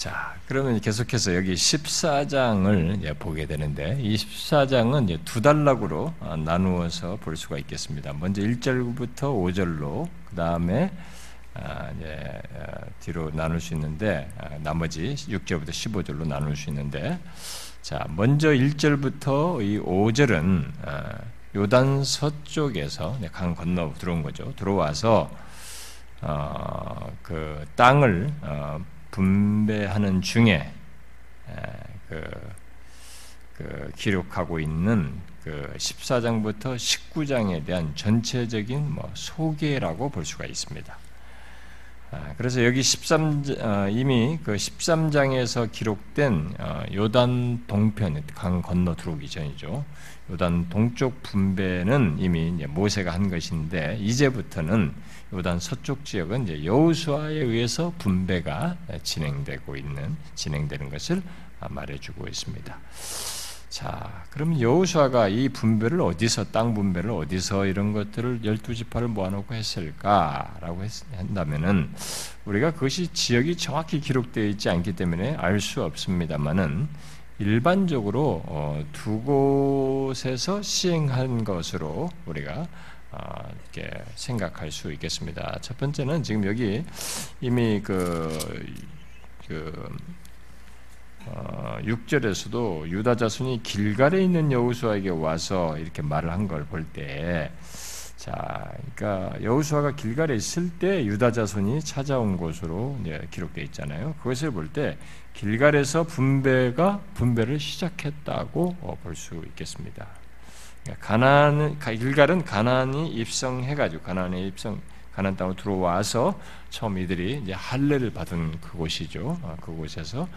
자, 그러면 계속해서 여기 14장을 보게 되는데 이 14장은 두 단락으로 어, 나누어서 볼 수가 있겠습니다. 먼저 1절부터 5절로 그 다음에 아, 어, 뒤로 나눌 수 있는데 아, 나머지 6절부터 15절로 나눌 수 있는데 자 먼저 1절부터 이 5절은 아, 요단 서쪽에서 강 건너 들어온 거죠. 들어와서 어, 그 땅을 어, 분배하는 중에 그, 그 기록하고 있는 그 14장부터 19장에 대한 전체적인 뭐 소개라고 볼 수가 있습니다. 아, 그래서 여기 13 어, 이미 그 13장에서 기록된 어, 요단 동편 강 건너 들어오기 전이죠. 요단 동쪽 분배는 이미 모세가 한 것인데 이제부터는 요단 서쪽 지역은 이제 여호수아에 의해서 분배가 진행되고 있는 진행되는 것을 말해주고 있습니다. 자, 그럼 여호수아가 이 분배를 어디서 땅 분배를 어디서 이런 것들을 열두 지파를 모아놓고 했을까라고 한다면은 우리가 그것이 지역이 정확히 기록되어 있지 않기 때문에 알 수 없습니다만은 일반적으로 어, 두 곳에서 시행한 것으로 우리가 아, 이렇게 생각할 수 있겠습니다. 첫 번째는 지금 여기 이미 그, 그 어, 6절에서도 유다 자손이 길갈에 있는 여호수아에게 와서 이렇게 말을 한 걸 볼 때, 자, 그러니까 여호수아가 길갈에 있을 때 유다 자손이 찾아온 곳으로 기록되어 있잖아요. 그것을 볼 때 길갈에서 분배가 분배를 시작했다고 어, 볼수 있겠습니다. 가나안 길갈은 가나안이 입성해가지고 가나안에 입성 가나안 땅으로 들어와서 처음 이들이 이제 할례를 받은 그곳이죠. 어, 그곳에서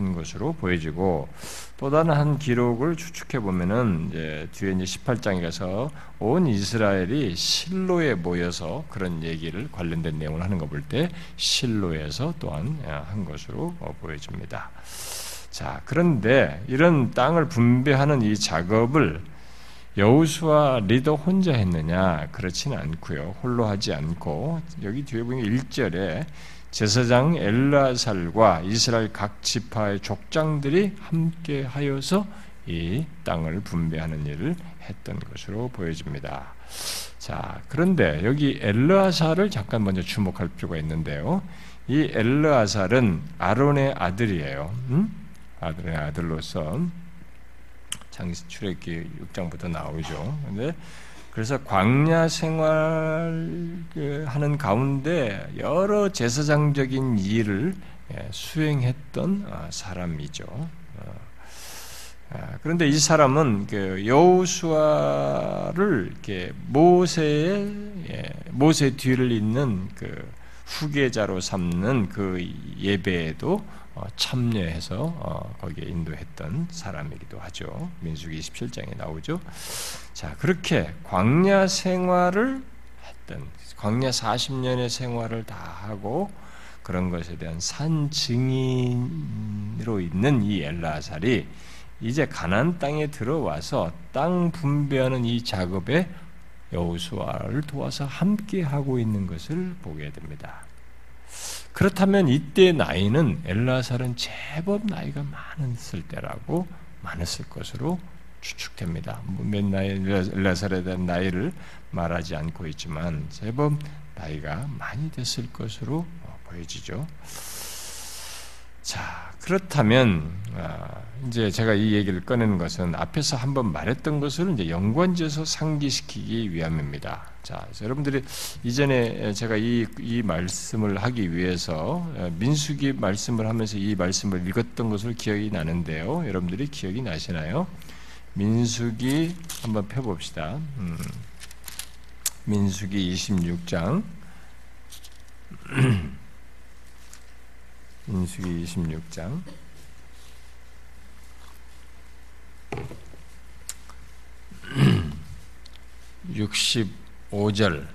한 것으로 보여지고 또 다른 한 기록을 추측해 보면은 이제 뒤에 이제 18장에 가서 온 이스라엘이 실로에 모여서 그런 얘기를 관련된 내용을 하는 거 볼 때 실로에서 또한 어, 한 것으로 어, 보여집니다. 자, 그런데 이런 땅을 분배하는 이 작업을 여우수와 리더 혼자 했느냐? 그렇지는 않고요. 홀로 하지 않고 여기 뒤에 보면 1절에 제사장 엘라살과 이스라엘 각 지파의 족장들이 함께 하여서 이 땅을 분배하는 일을 했던 것으로 보여집니다. 자, 그런데 여기 엘르아살을 잠깐 먼저 주목할 필요가 있는데요. 이 엘르아살은 아론의 아들이에요. 음? 아들의 아들로서 장시 출애기 6장부터 나오죠. 근데 그래서 광야 생활 그 하는 가운데 여러 제사장적인 일을 예, 수행했던 어, 사람이죠. 어, 아, 그런데 이 사람은 그 여호수아를 모세의 예, 모세 뒤를 잇는 그 후계자로 삼는 그 예배에도 어, 참여해서 어, 거기에 인도했던 사람이기도 하죠. 민수기 27장에 나오죠. 자, 그렇게 광야 생활을 했던 광야 40년의 생활을 다 하고 그런 것에 대한 산 증인으로 있는 이 엘라살이 이제 가난 땅에 들어와서 땅 분배하는 이 작업에 여호수아를 도와서 함께 하고 있는 것을 보게 됩니다. 그렇다면 이때 나이는 엘라살은 제법 나이가 많았을 때라고 많았을 것으로 추측됩니다. 뭐몇 나이 엘라살에 대한 나이를 말하지 않고 있지만 제법 나이가 많이 됐을 것으로 보여지죠. 자, 그렇다면 아, 이제 제가 이 얘기를 꺼내는 것은 앞에서 한번 말했던 것을 이제 연관지어서 상기시키기 위함입니다. 자, 여러분들이 이전에 제가 이, 이 말씀을 하기 위해서 민수기 말씀을 하면서 이 말씀을 읽었던 것을 기억이 나는데요. 여러분들이 기억이 나시나요? 민수기 한번 펴봅시다. 음, 민수기 26장. 민수기 26장. 65절.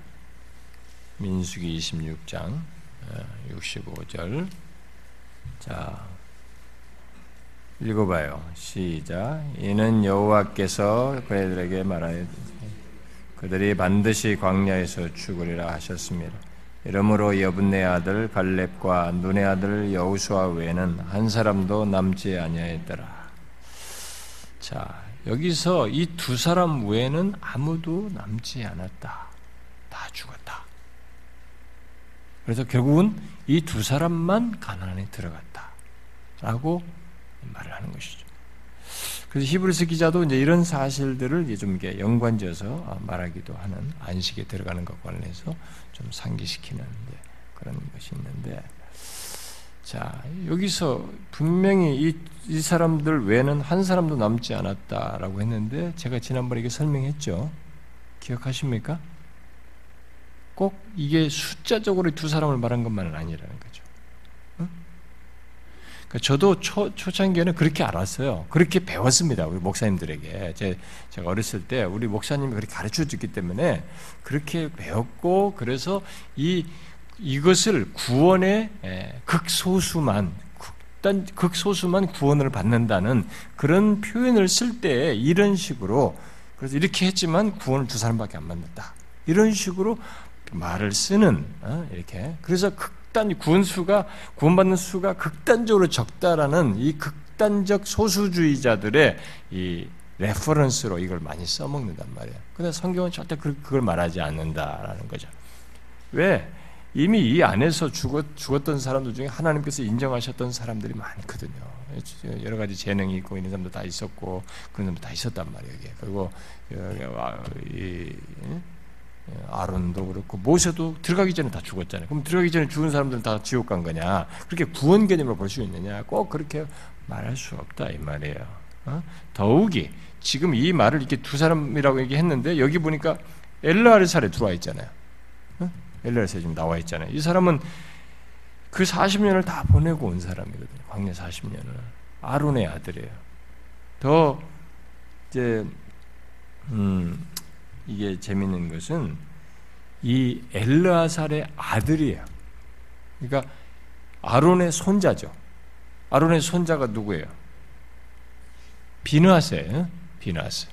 민수기 26장. 65절. 자 읽어봐요 시작 이는 여호와께서 그들에게 말하여 그들이 반드시 광야에서 죽으리라 하셨습니다 이러므로 여분네 아들 갈렙과 눈의 아들 여우수아 외에는 한 사람도 남지 아니하였더라. 자, 여기서 이 두 사람 외에는 아무도 남지 않았다. 다 죽었다. 그래서 결국은 이 두 사람만 가난안에 들어갔다. 라고 말을 하는 것이죠. 그래서 히브리스 기자도 이제 이런 사실들을 이제 좀 이렇게 연관지어서 말하기도 하는 안식에 들어가는 것과 관련해서 좀 상기시키는 그런 것이 있는데, 자 여기서 분명히 이, 이 사람들 외에는 한 사람도 남지 않았다라고 했는데 제가 지난번에 이게 설명했죠. 기억하십니까? 꼭 이게 숫자적으로 두 사람을 말한 것만은 아니라는 거죠. 저도 초, 초창기에는 그렇게 알았어요. 그렇게 배웠습니다. 우리 목사님들에게. 제, 제가 어렸을 때 우리 목사님이 그렇게 가르쳐 줬기 때문에 그렇게 배웠고, 그래서 이, 이것을 구원의 극소수만, 극단, 극소수만 구원을 받는다는 그런 표현을 쓸 때 이런 식으로, 그래서 이렇게 했지만 구원을 두 사람밖에 안 받는다. 이런 식으로 말을 쓰는, 어, 이렇게. 그래서 극 극단 구원수가 구원받는 수가 극단적으로 적다라는 이 극단적 소수주의자들의 이 reference로 이걸 많이 써먹는단 말이에요. 근데 성경은 절대 그걸 말하지 않는다라는 거죠. 왜? 이미 이 안에서 죽었, 죽었던 사람들 중에 하나님께서 인정하셨던 사람들이 많거든요. 여러 가지 재능이 있고 있는 사람도 다 있었고 그런 사람도 다 있었단 말이에요. 그리고 이 예, 아론도 그렇고 모세도 들어가기 전에 다 죽었잖아요. 그럼 들어가기 전에 죽은 사람들은 다 지옥 간 거냐? 그렇게 구원 개념으로 볼 수 있느냐? 꼭 그렇게 말할 수 없다 이 말이에요. 어? 더욱이 지금 이 말을 이렇게 두 사람이라고 얘기했는데 여기 보니까 엘라르살에 들어와 있잖아요. 어? 엘라르살에 지금 나와 있잖아요. 이 사람은 그 40년을 다 보내고 온 사람이거든요. 광야 40년을 아론의 아들이에요. 더 이제 음 이게 재밌는 것은 이 엘르아살의 아들이에요. 그러니까 아론의 손자죠. 아론의 손자가 누구예요? 비누아스예요. 비누아스.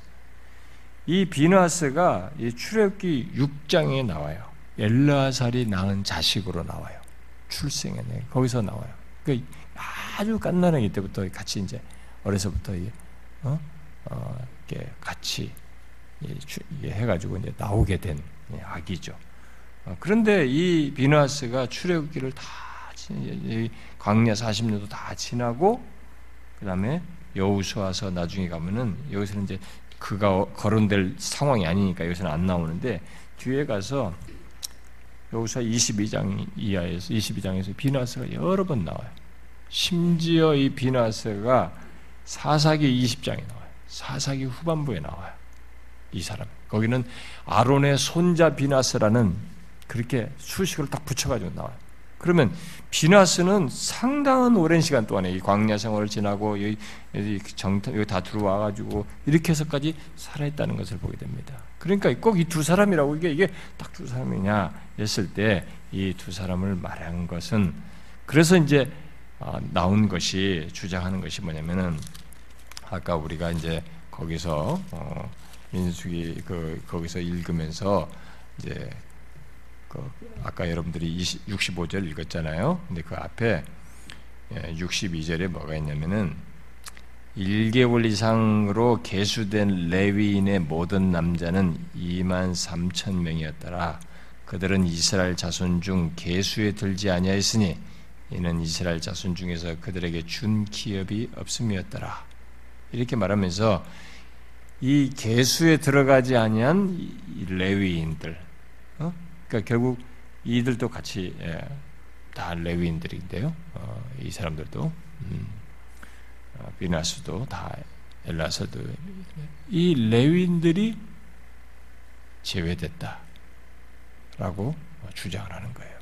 이 비누아스가 이 출애굽기 6장에 나와요. 엘르아살이 낳은 자식으로 나와요. 출생에 거기서 나와요. 그러니까 아주 깐난하기 때부터 같이 이제 어려서부터 어? 어, 이렇게 같이 해가지고 이제 나오게 된 아기죠. 어, 그런데 이 비누아스가 출애굽기를 다 광야 40년도 다 지나고 그 다음에 여우수와서 나중에 가면은 여기서는 이제 그가 거론될 상황이 아니니까 여기서는 안 나오는데 뒤에 가서 여우수와 22장 이하에서 22장에서 비누아스가 여러 번 나와요. 심지어 이 비누아스가 사사기 20장에 나와요. 사사기 후반부에 나와요. 이 사람. 거기는 아론의 손자 비나스라는 그렇게 수식을 딱 붙여가지고 나와요. 그러면 비나스는 상당한 오랜 시간 동안에 이 광야 생활을 지나고 여기, 정탐 여기 다 들어와 가지고 이렇게 해서까지 살아있다는 것을 보게 됩니다. 그러니까 꼭 이 두 사람이라고 이게 이게 딱 두 사람이냐 했을 때 이 두 사람을 말한 것은 그래서 이제 아, 나온 것이 주장하는 것이 뭐냐면은 아까 우리가 이제 거기서 어 민수기 그 거기서 읽으면서 이제 그 아까 여러분들이 20, 65절 읽었잖아요. 근데 그 앞에 62절에 예, 뭐가 있냐면은 1개월 이상으로 계수된 레위인의 모든 남자는 2만 3천 명이었더라. 그들은 이스라엘 자손 중 계수에 들지 아니하였으니 이는 이스라엘 자손 중에서 그들에게 준 기업이 없음이었더라. 이렇게 말하면서 이 개수에 들어가지 아니한 레위인들, 어? 그러니까 결국 이들도 같이 예, 다 레위인들인데요. 어, 이 사람들도 음, 어, 비나스도 다 엘라서도 이 레위인들이 제외됐다라고 주장을 하는 거예요.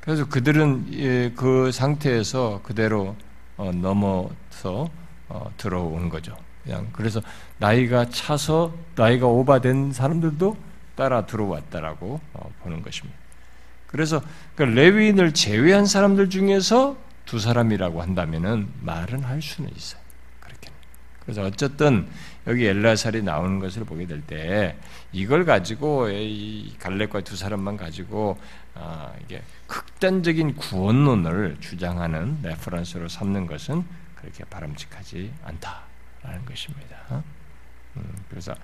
그래서 그들은 예, 그 상태에서 그대로 어, 넘어서 어, 들어온 거죠. 그냥 그래서 나이가 차서 나이가 오바된 사람들도 따라 들어왔다라고 어, 보는 것입니다. 그래서 그 레위인을 제외한 사람들 중에서 두 사람이라고 한다면은 말은 할 수는 있어요. 그렇게. 그래서 어쨌든 여기 엘라살이 나오는 것을 보게 될 때 이걸 가지고 이 갈렙과 두 사람만 가지고 아, 이게 극단적인 구원론을 주장하는 reference로 삼는 것은 그렇게 바람직하지 않다 라는 것입니다. 음, 그래서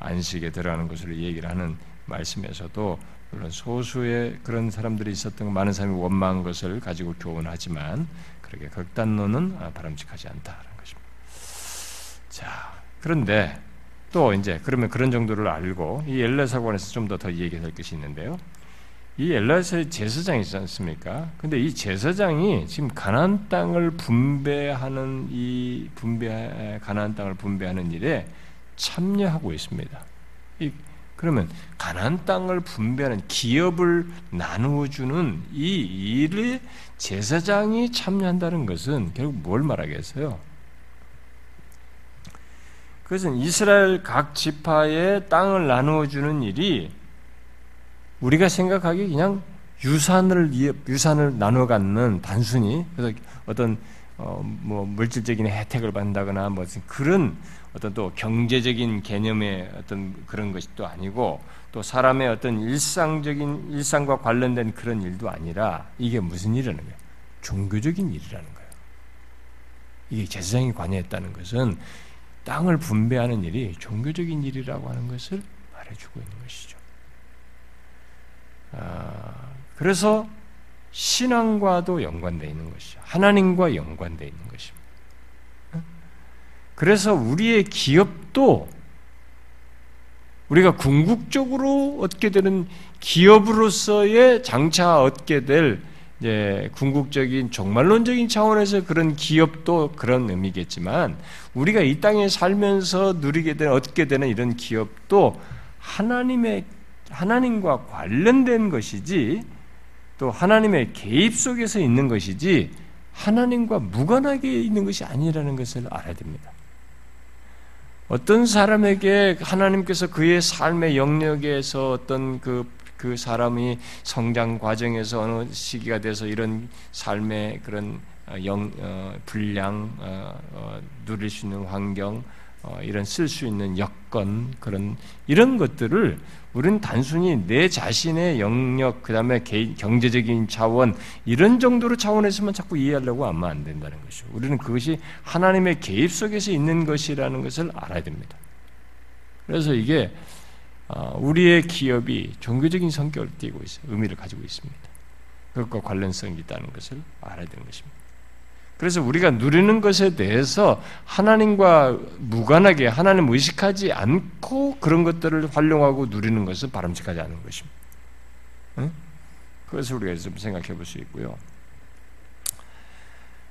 안식에 들어가는 것으로 얘기를 하는 말씀에서도 물론 소수의 그런 사람들이 있었던 많은 사람이 원망한 것을 가지고 교훈하지만 그렇게 극단론은 아, 바람직하지 않다라는 것입니다. 자, 그런데 또 이제 그러면 그런 정도를 알고 이 엘라 사관에서 좀 더 더 얘기할 것이 있는데요. 이 엘라스의 제사장이 있지 않습니까? 근데 이 제사장이 지금 가나안 땅을 분배하는 이 분배 가나안 땅을 분배하는 일에 참여하고 있습니다. 이, 그러면 가나안 땅을 분배하는 기업을 나누어 주는 이 일에 제사장이 참여한다는 것은 결국 뭘 말하겠어요? 그것은 이스라엘 각 지파의 땅을 나누어 주는 일이 우리가 생각하기 그냥 유산을 유산을 나눠 갖는 단순히 그래서 어떤 어, 뭐 물질적인 혜택을 받는다거나 뭐 그런 어떤 또 경제적인 개념의 어떤 그런 것이 또 아니고 또 사람의 어떤 일상적인 일상과 관련된 그런 일도 아니라 이게 무슨 일이라는 거예요? 종교적인 일이라는 거예요. 이게 제사장이 관여했다는 것은 땅을 분배하는 일이 종교적인 일이라고 하는 것을 말해주고 있는 것이죠. 아, 그래서 신앙과도 연관되어 있는 것이죠. 하나님과 연관되어 있는 것입니다. 그래서 우리의 기업도 우리가 궁극적으로 얻게 되는 기업으로서의 장차 얻게 될 궁극적인 종말론적인 차원에서 그런 기업도 그런 의미겠지만 우리가 이 땅에 살면서 누리게 되는 얻게 되는 이런 기업도 하나님의 하나님과 관련된 것이지 또 하나님의 개입 속에서 있는 것이지 하나님과 무관하게 있는 것이 아니라는 것을 알아야 됩니다. 어떤 사람에게 하나님께서 그의 삶의 영역에서 어떤 그, 그 사람이 성장 과정에서 어느 시기가 돼서 이런 삶의 그런 영, 어, 분량, 어, 어, 누릴 수 있는 환경, 어, 이런 쓸 수 있는 여건 그런 이런 것들을 우리는 단순히 내 자신의 영역 그 다음에 경제적인 차원 이런 정도로 차원에서만 자꾸 이해하려고 하면 안 된다는 것이죠. 우리는 그것이 하나님의 개입 속에서 있는 것이라는 것을 알아야 됩니다. 그래서 이게 어, 우리의 기업이 종교적인 성격을 띠고 있어요. 의미를 가지고 있습니다. 그것과 관련성이 있다는 것을 알아야 되는 것입니다. 그래서 우리가 누리는 것에 대해서 하나님과 무관하게 하나님 의식하지 않고 그런 것들을 활용하고 누리는 것은 바람직하지 않은 것입니다. 응? 그것을 우리가 좀 생각해 볼 수 있고요.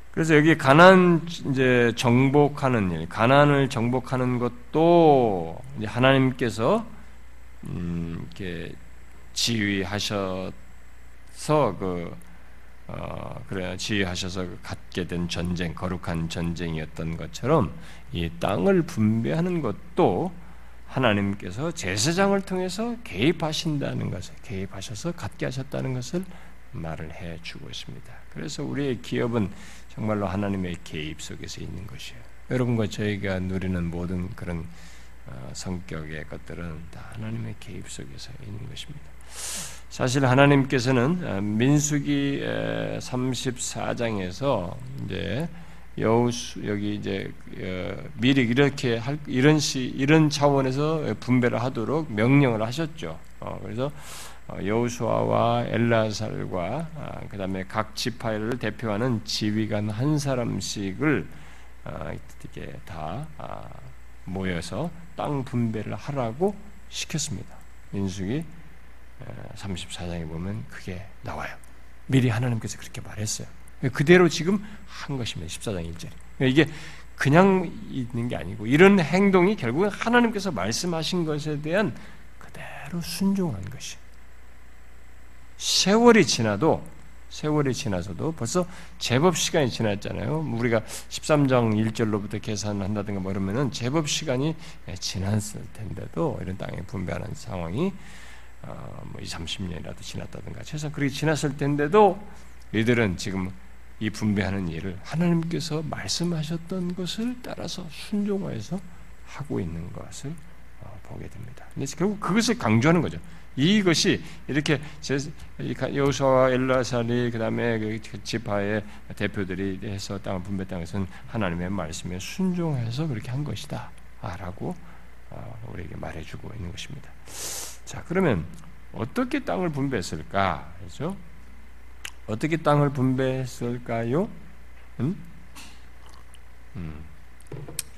그래서 여기 가난 이제 정복하는 일, 가난을 정복하는 것도 하나님께서 음, 이렇게 지휘하셔서 그 어, 그래 지휘하셔서 갖게 된 전쟁, 거룩한 전쟁이었던 것처럼 이 땅을 분배하는 것도 하나님께서 제사장을 통해서 개입하신다는 것을 개입하셔서 갖게 하셨다는 것을 말을 해 주고 있습니다. 그래서 우리의 기업은 정말로 하나님의 개입 속에서 있는 것이에요. 여러분과 저희가 누리는 모든 그런 어, 성격의 것들은 다 하나님의 개입 속에서 있는 것입니다. 사실 하나님께서는 어, 민수기 34장에서 이제 여우수 여기 이제 어, 미리 이렇게 할 이런 시 이런 차원에서 분배를 하도록 명령을 하셨죠. 어, 그래서 여우수아와 엘라살과 아, 그다음에 각 지파를 대표하는 지휘관 한 사람씩을 이렇게 다 아, 모여서 땅 분배를 하라고 시켰습니다. 민수기 34장에 보면 그게 나와요. 미리 하나님께서 그렇게 말했어요. 그대로 지금 한 것입니다. 14장 1절에. 그러니까 이게 그냥 있는 게 아니고 이런 행동이 결국은 하나님께서 말씀하신 것에 대한 그대로 순종한 것이. 세월이 지나도 세월이 지나서도 벌써 제법 시간이 지났잖아요. 우리가 13장 1절로부터 계산을 한다든가 뭐 이러면은 제법 시간이 지났을 텐데도 이런 땅에 분배하는 상황이 어, 뭐 20, 30년이라도 지났다든가 최소한 그렇게 지났을 텐데도 이들은 지금 이 분배하는 일을 하나님께서 말씀하셨던 것을 따라서 순종하여서 하고 있는 것을 어, 보게 됩니다. 결국 그것을 강조하는 거죠. 이것이 이렇게 여호수아와 엘라살이 그다음에 그 지파의 대표들이 해서 땅을 분배했다는 것은 하나님의 말씀에 순종해서 그렇게 한 것이다라고 어, 우리에게 말해주고 있는 것입니다. 자 그러면 어떻게 땅을 분배했을까? 그렇죠? 어떻게 땅을 분배했을까요? 음? 음.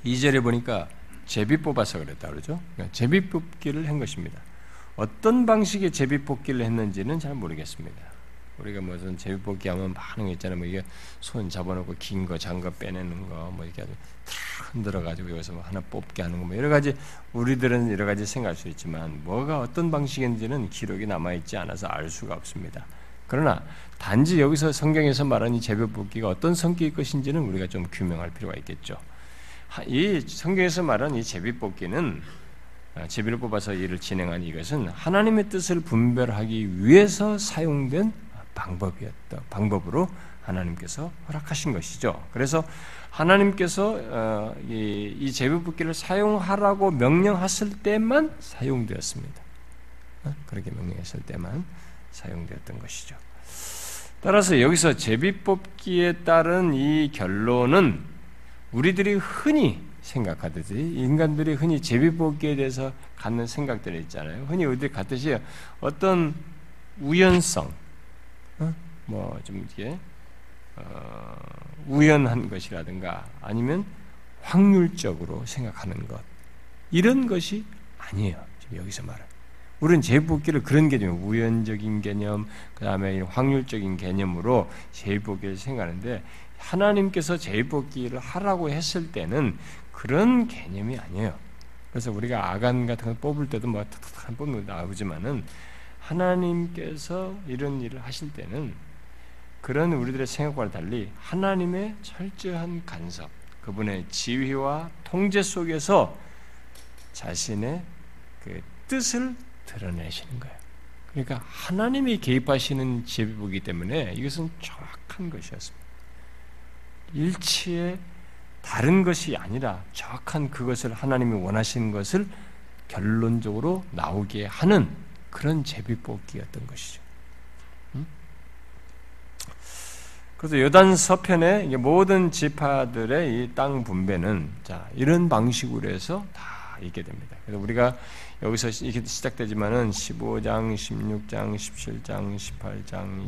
2절에 보니까 제비 뽑아서 그랬다 그러죠. 그러니까 제비 뽑기를 한 것입니다. 어떤 방식의 제비 뽑기를 했는지는 잘 모르겠습니다. 우리가 무슨 제비 뽑기 하면 많은 게 있잖아요. 뭐 이게 손 잡아놓고 긴 거, 장거 빼내는 거, 뭐 이렇게 흔들어 가지고 여기서 뭐 하나 뽑게 하는 거, 뭐 여러 가지 우리들은 여러 가지 생각할 수 있지만 뭐가 어떤 방식인지는 기록이 남아 있지 않아서 알 수가 없습니다. 그러나 단지 여기서 성경에서 말하는 이 제비 뽑기가 어떤 성격의 것인지는 우리가 좀 규명할 필요가 있겠죠. 이 성경에서 말하는 이 제비 뽑기는 아, 제비를 뽑아서 일을 진행한 이것은 하나님의 뜻을 분별하기 위해서 사용된 방법이었다. 방법으로 하나님께서 허락하신 것이죠. 그래서 하나님께서 어, 이 제비뽑기를 사용하라고 명령하실 때만 사용되었습니다. 어? 그렇게 명령했을 때만 사용되었던 것이죠. 따라서 여기서 제비뽑기에 따른 이 결론은 우리들이 흔히 생각하듯이 인간들이 흔히 제비뽑기에 대해서 갖는 생각들이 있잖아요. 흔히 우리들이 갖듯이 어떤 우연성, 어? 뭐좀 이게 어, 우연한 것이라든가 아니면 확률적으로 생각하는 것 이런 것이 아니에요. 여기서 말은 우리는 제비뽑기를 그런 개념, 우연적인 개념, 그 다음에 확률적인 개념으로 제비뽑기를 생각하는데 하나님께서 제비뽑기를 하라고 했을 때는 그런 개념이 아니에요. 그래서 우리가 아간 같은 거 뽑을 때도 뭐 탁탁탁 뽑는 거 나오지만은 하나님께서 이런 일을 하실 때는 그런 우리들의 생각과 달리 하나님의 철저한 간섭, 그분의 지휘와 통제 속에서 자신의 그 뜻을 드러내시는 거예요. 그러니까 하나님이 개입하시는 제비보기 때문에 이것은 정확한 것이었습니다. 일치의 다른 것이 아니라 정확한 그것을 하나님이 원하시는 것을 결론적으로 나오게 하는 그런 제비뽑기였던 것이죠. 음? 그래서 요단 서편의 모든 지파들의 이 땅 분배는 자 이런 방식으로 해서 다 있게 됩니다. 그래서 우리가 여기서 이렇게 시작되지만은 15장, 16장, 17장, 18장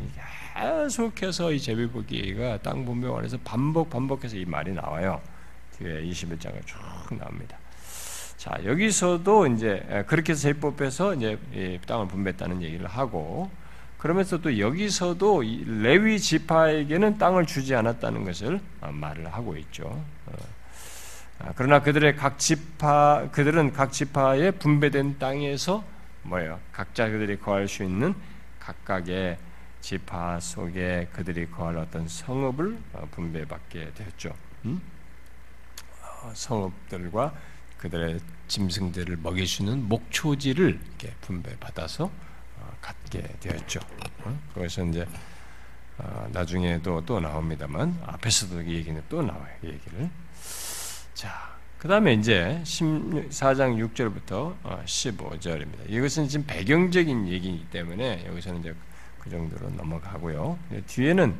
계속해서 이 제비뽑기가 땅 분배원에서 반복 반복해서 이 말이 나와요. 뒤에 21장에 쭉 나옵니다. 자 여기서도 이제 그렇게 해서 제법에서 이제 땅을 분배했다는 얘기를 하고 그러면서 또 여기서도 레위 지파에게는 땅을 주지 않았다는 것을 어, 말을 하고 있죠. 어. 아, 그러나 그들의 각 지파 그들은 각 지파에 분배된 땅에서 뭐예요? 각자 그들이 거할 수 있는 각각의 지파 속에 그들이 거할 어떤 성읍을 어, 분배받게 되었죠. 음? 성읍들과 그들의 짐승들을 먹이주는 목초지를 이렇게 분배받아서 어, 갖게 되었죠. 어? 그것은 이제 어, 나중에도 또 나옵니다만 앞에서도 이 얘기는 또 나와요. 이 얘기를. 자, 그 다음에 이제 4장 6절부터 15절입니다. 이것은 지금 배경적인 얘기이기 때문에 여기서는 이제 그 정도로 넘어가고요. 뒤에는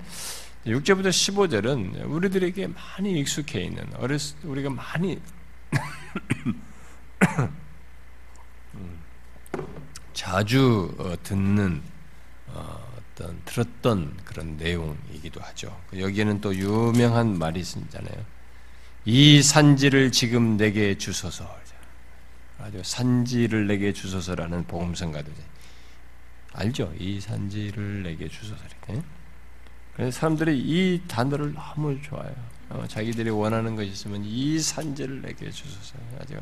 6절부터 15절은 우리들에게 많이 익숙해 있는 어렸 우리가 많이 자주 어, 듣는 어, 어떤 들었던 그런 내용이기도 하죠. 여기에는 또 유명한 말이 있잖아요. 이 산지를 지금 내게 주소서. 아주 산지를 내게 주소서라는 복음성가도 알죠? 이 산지를 내게 주소서. 그래서 사람들이 이 단어를 너무 좋아해요. 어, 자기들이 원하는 것이 있으면 이 산지를 내게 주소서. 아주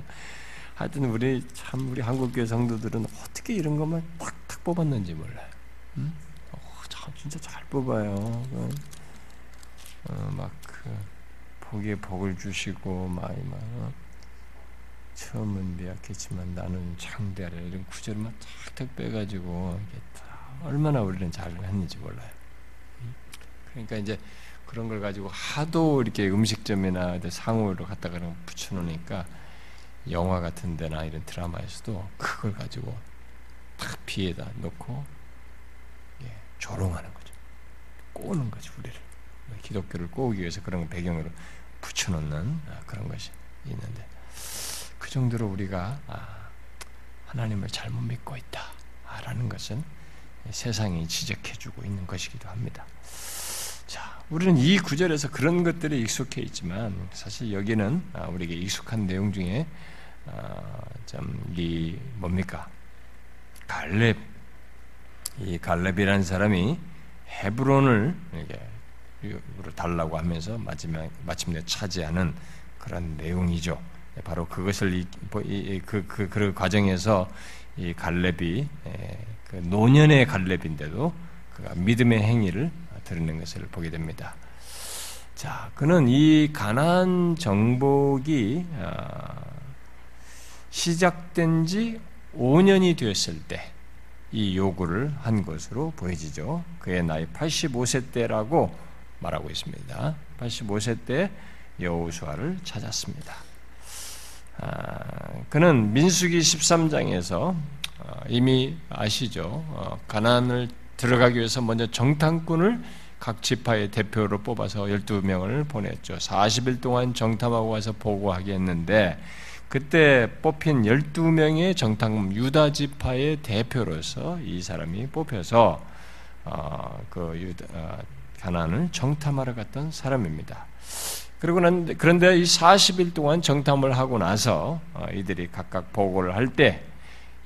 하여튼 우리 참 우리 한국교회 성도들은 어떻게 이런 것만 탁탁 뽑았는지 몰라요. 음? 어, 참 진짜 잘 뽑아요. 어, 막그 복에 복을 주시고 많이 막 어? 처음은 미약했지만 나는 창대하라 이런 구절만 탁탁 빼가지고 이게 얼마나 우리는 잘 했는지 몰라요. 그러니까 이제 그런 걸 가지고 하도 이렇게 음식점이나 상호로 갖다가 붙여놓으니까 영화 같은 데나 이런 드라마에서도 그걸 가지고 딱 비에다 놓고 예, 조롱하는 거죠. 꼬는 거죠 우리를. 기독교를 꼬기 위해서 그런 배경으로 붙여놓는 아, 그런 것이 있는데 그 정도로 우리가 아, 하나님을 잘못 믿고 있다라는 것은 세상이 지적해주고 있는 것이기도 합니다. 자, 우리는 이 구절에서 그런 것들에 익숙해 있지만 사실 여기는 아, 우리에게 익숙한 내용 중에 참이 뭡니까 갈렙 이 갈렙이라는 사람이 헤브론을 이게 달라고 하면서 마침내 차지하는 그런 내용이죠. 바로 그것을 이, 그, 그, 그 과정에서 이 갈렙이 그 노년의 갈렙인데도 그가 믿음의 행위를 드러낸 것을 보게 됩니다. 자, 그는 이 가난 정복이 어, 시작된 지 5년이 되었을 때 이 요구를 한 것으로 보여지죠. 그의 나이 85세 때라고 말하고 있습니다. 85세 때 여호수아를 찾았습니다. 아, 그는 민수기 13장에서 어, 이미 아시죠. 어, 가나안을 들어가기 위해서 먼저 정탐꾼을 각 지파의 대표로 뽑아서 12명을 보냈죠. 40일 동안 정탐하고 와서 보고하게 했는데 그때 뽑힌 12명의 정탐 유다 지파의 대표로서 이 사람이 뽑혀서 어, 그 유다, 어, 가나안을 정탐하러 갔던 사람입니다. 그리고 난 그런데 이 40일 동안 정탐을 하고 나서 어, 이들이 각각 보고를 할 때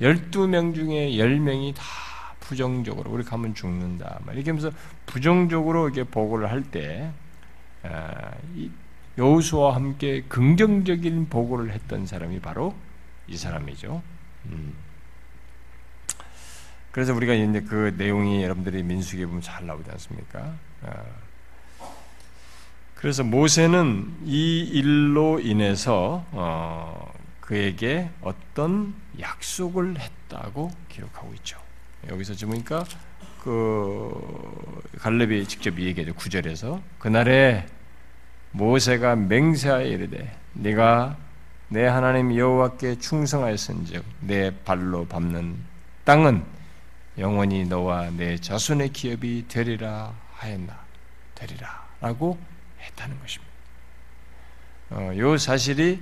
12명 중에 10명이 다 부정적으로 우리 가면 죽는다. 이렇게 하면서 부정적으로 이렇게 보고를 할때 어, 여호수와 함께 긍정적인 보고를 했던 사람이 바로 이 사람이죠. 음. 그래서 우리가 이제 그 내용이 여러분들이 민수기에 보면 잘 나오지 않습니까? 어. 그래서 모세는 이 일로 인해서 어, 그에게 어떤 약속을 했다고 기록하고 있죠. 여기서 보니까 그 갈렙이 직접 얘기하죠. 구절에서 그날에 모세가 맹세하여 이르되 네가 내 하나님 여호와께 충성하였은즉 내 발로 밟는 땅은 영원히 너와 내 자손의 기업이 되리라 하였나 되리라라고 했다는 것입니다. 어, 요 사실이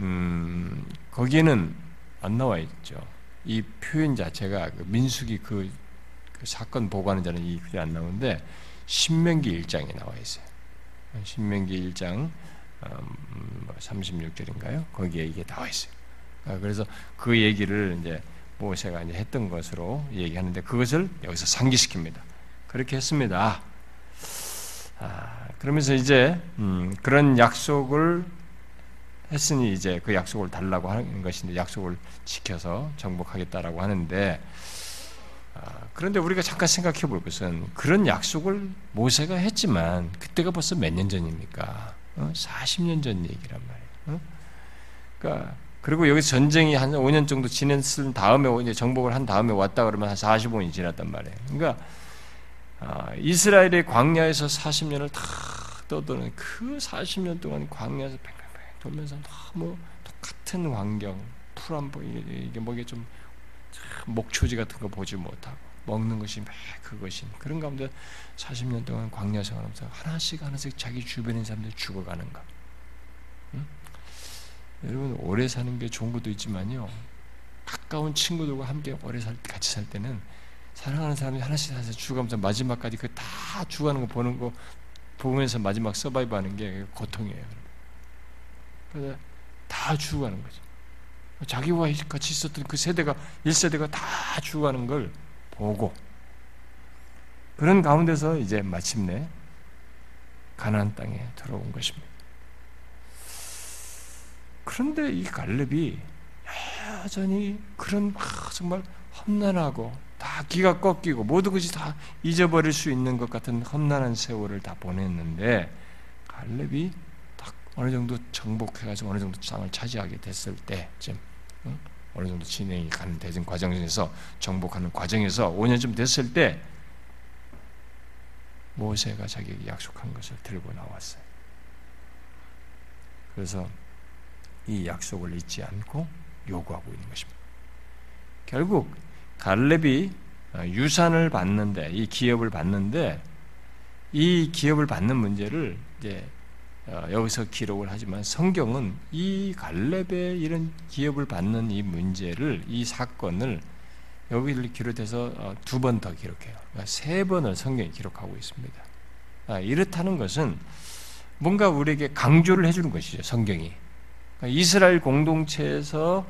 음, 거기에는 안 나와 있죠. 이 표현 자체가 그 민숙이 그, 그 사건 보고하는 자는 이 글이 안 나오는데 신명기 1장에 나와 있어요. 신명기 1장 36절인가요? 음, 뭐 거기에 이게 나와 있어요. 아, 그래서 그 얘기를 이제 모세가 이제 했던 것으로 얘기하는데 그것을 여기서 상기시킵니다. 그렇게 했습니다. 아, 그러면서 이제 음, 그런 약속을 했으니 이제 그 약속을 달라고 하는 것인데 약속을 지켜서 정복하겠다라고 하는데 아, 그런데 우리가 잠깐 생각해 볼 것은 그런 약속을 모세가 했지만 그때가 벌써 몇 년 전입니까? 어? 40년 전 얘기란 말이에요. 어? 그러니까 그리고 여기 전쟁이 한 5년 정도 지냈을 다음에 이제 정복을 한 다음에 왔다 그러면 한 45년이 지났단 말이에요. 그러니까 아, 이스라엘의 광야에서 40년을 다 떠도는 그 40년 동안 광야에서 돌면서 너무 똑같은 환경, 풀한 보 이게 뭐게 좀 목초지 같은 거 보지 못하고 먹는 것이 매 그것인 그런 가운데 40년 동안 광야 생활하면서 하나씩 하나씩 자기 주변의 사람들 죽어가는 것. 응? 여러분 오래 사는 게 좋은 것도 있지만요. 가까운 친구들과 함께 오래 살 같이 살 때는 사랑하는 사람이 하나씩 하나씩 죽어가면서 마지막까지 그 다 죽어가는 거 보는 거 보면서 마지막 서바이브 하는 게 고통이에요. 그래서 다 죽어가는 거죠. 자기와 같이 있었던 그 세대가 1세대가 다 죽어가는 걸 보고 그런 가운데서 이제 마침내 가나안 땅에 들어온 것입니다. 그런데 이 갈렙이 여전히 그런 정말 험난하고 다 기가 꺾이고 모든 것이 다 잊어버릴 수 있는 것 같은 험난한 세월을 다 보냈는데 갈렙이 딱 어느 정도 정복해가지고 어느 정도 땅을 차지하게 됐을 때쯤 어느 정도 진행이 가는 대전 과정에서 정복하는 과정에서 5년쯤 됐을 때 모세가 자기에게 약속한 것을 들고 나왔어요. 그래서 이 약속을 잊지 않고 요구하고 있는 것입니다. 결국 갈렙이 유산을 받는데 이 기업을 받는데 이 기업을 받는 문제를 이제 어, 여기서 기록을 하지만 성경은 이 갈렙의 이런 기업을 받는 이 문제를 이 사건을 여기를 기록해서 어, 두번 더 기록해요. 그러니까 세 번을 성경이 기록하고 있습니다. 아, 이렇다는 것은 뭔가 우리에게 강조를 해주는 것이죠. 성경이 그러니까 이스라엘 공동체에서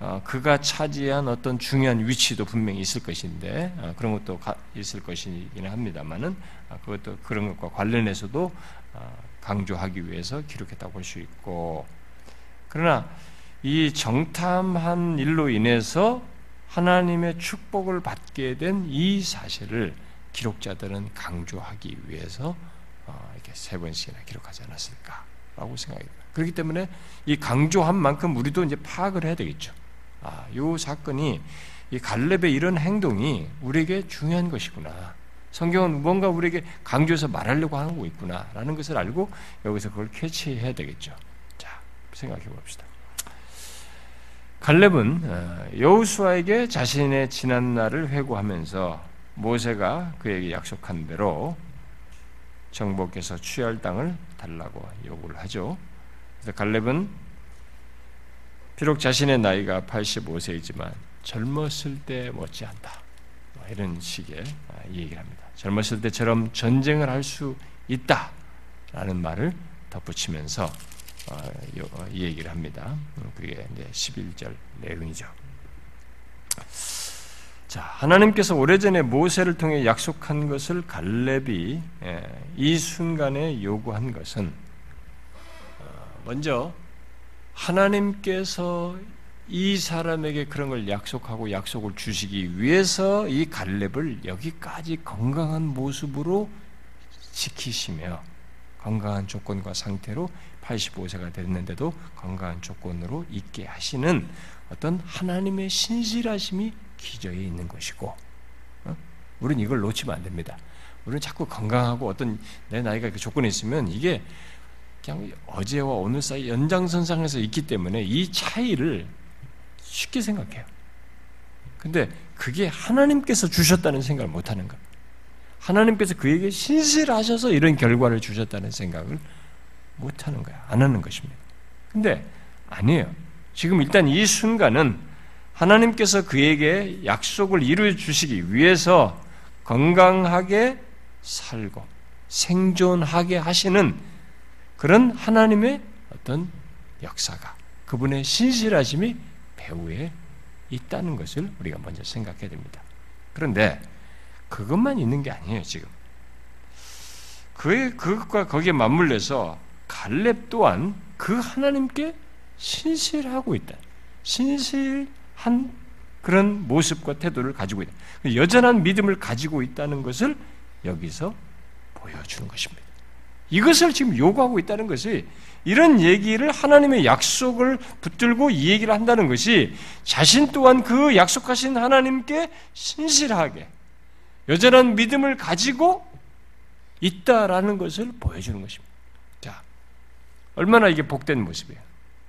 어, 그가 차지한 어떤 중요한 위치도 분명히 있을 것인데 그런 것도 있을 것이기는 합니다만은 아, 그것도 그런 것과 관련해서도 강조하기 위해서 기록했다고 볼 수 있고 그러나 이 정탐한 일로 인해서 하나님의 축복을 받게 된 이 사실을 기록자들은 강조하기 위해서 어, 이렇게 세 번씩이나 기록하지 않았을까라고 생각이 듭니다. 그렇기 때문에 이 강조한 만큼 우리도 이제 파악을 해야 되겠죠. 아, 이 사건이 이 갈렙의 이런 행동이 우리에게 중요한 것이구나. 성경은 뭔가 우리에게 강조해서 말하려고 하고 있구나라는 것을 알고 여기서 그걸 캐치해야 되겠죠. 자, 생각해 봅시다. 갈렙은 어, 여우수아에게 자신의 지난 날을 회고하면서 모세가 그에게 약속한 대로 정복해서 취할 땅을 달라고 요구를 하죠. 그래서 갈렙은 비록 자신의 나이가 85세이지만 젊었을 때 못지않다. 뭐 이런 식의 아, 얘기를 합니다. 젊었을 때처럼 전쟁을 할 수 있다라는 말을 덧붙이면서 어, 어, 이 얘기를 합니다. 음, 그게 이제 11절 내용이죠. 자, 하나님께서 오래전에 모세를 통해 약속한 것을 갈렙이 예, 이 순간에 요구한 것은 어, 먼저 하나님께서 이 사람에게 그런 걸 약속하고 약속을 주시기 위해서 이 갈렙을 여기까지 건강한 모습으로 지키시며 건강한 조건과 상태로 85세가 됐는데도 건강한 조건으로 있게 하시는 어떤 하나님의 신실하심이 기저에 있는 것이고 어? 우리는 이걸 놓치면 안 됩니다. 우리는 자꾸 건강하고 어떤 내 나이가 그 조건이 있으면 이게 그냥 어제와 오늘 사이 연장선상에서 있기 때문에 이 차이를 쉽게 생각해요. 근데 그게 하나님께서 주셨다는 생각을 못 하는 거예요. 하나님께서 그에게 신실하셔서 이런 결과를 주셨다는 생각을 못 하는 거야. 안 하는 것입니다. 근데 아니에요. 지금 일단 이 순간은 하나님께서 그에게 약속을 이루어 주시기 위해서 건강하게 살고 생존하게 하시는 그런 하나님의 어떤 역사가 그분의 신실하심이 배후에 있다는 것을 우리가 먼저 생각해야 됩니다. 그런데 그것만 있는 게 아니에요, 지금. 그 그것과 거기에 맞물려서 갈렙 또한 그 하나님께 신실하고 있다. 신실한 그런 모습과 태도를 가지고 있다. 여전한 믿음을 가지고 있다는 것을 여기서 보여주는 것입니다. 이것을 지금 요구하고 있다는 것이 이런 얘기를 하나님의 약속을 붙들고 이 얘기를 한다는 것이 자신 또한 그 약속하신 하나님께 신실하게 여전한 믿음을 가지고 있다라는 것을 보여주는 것입니다. 자, 얼마나 이게 복된 모습이에요.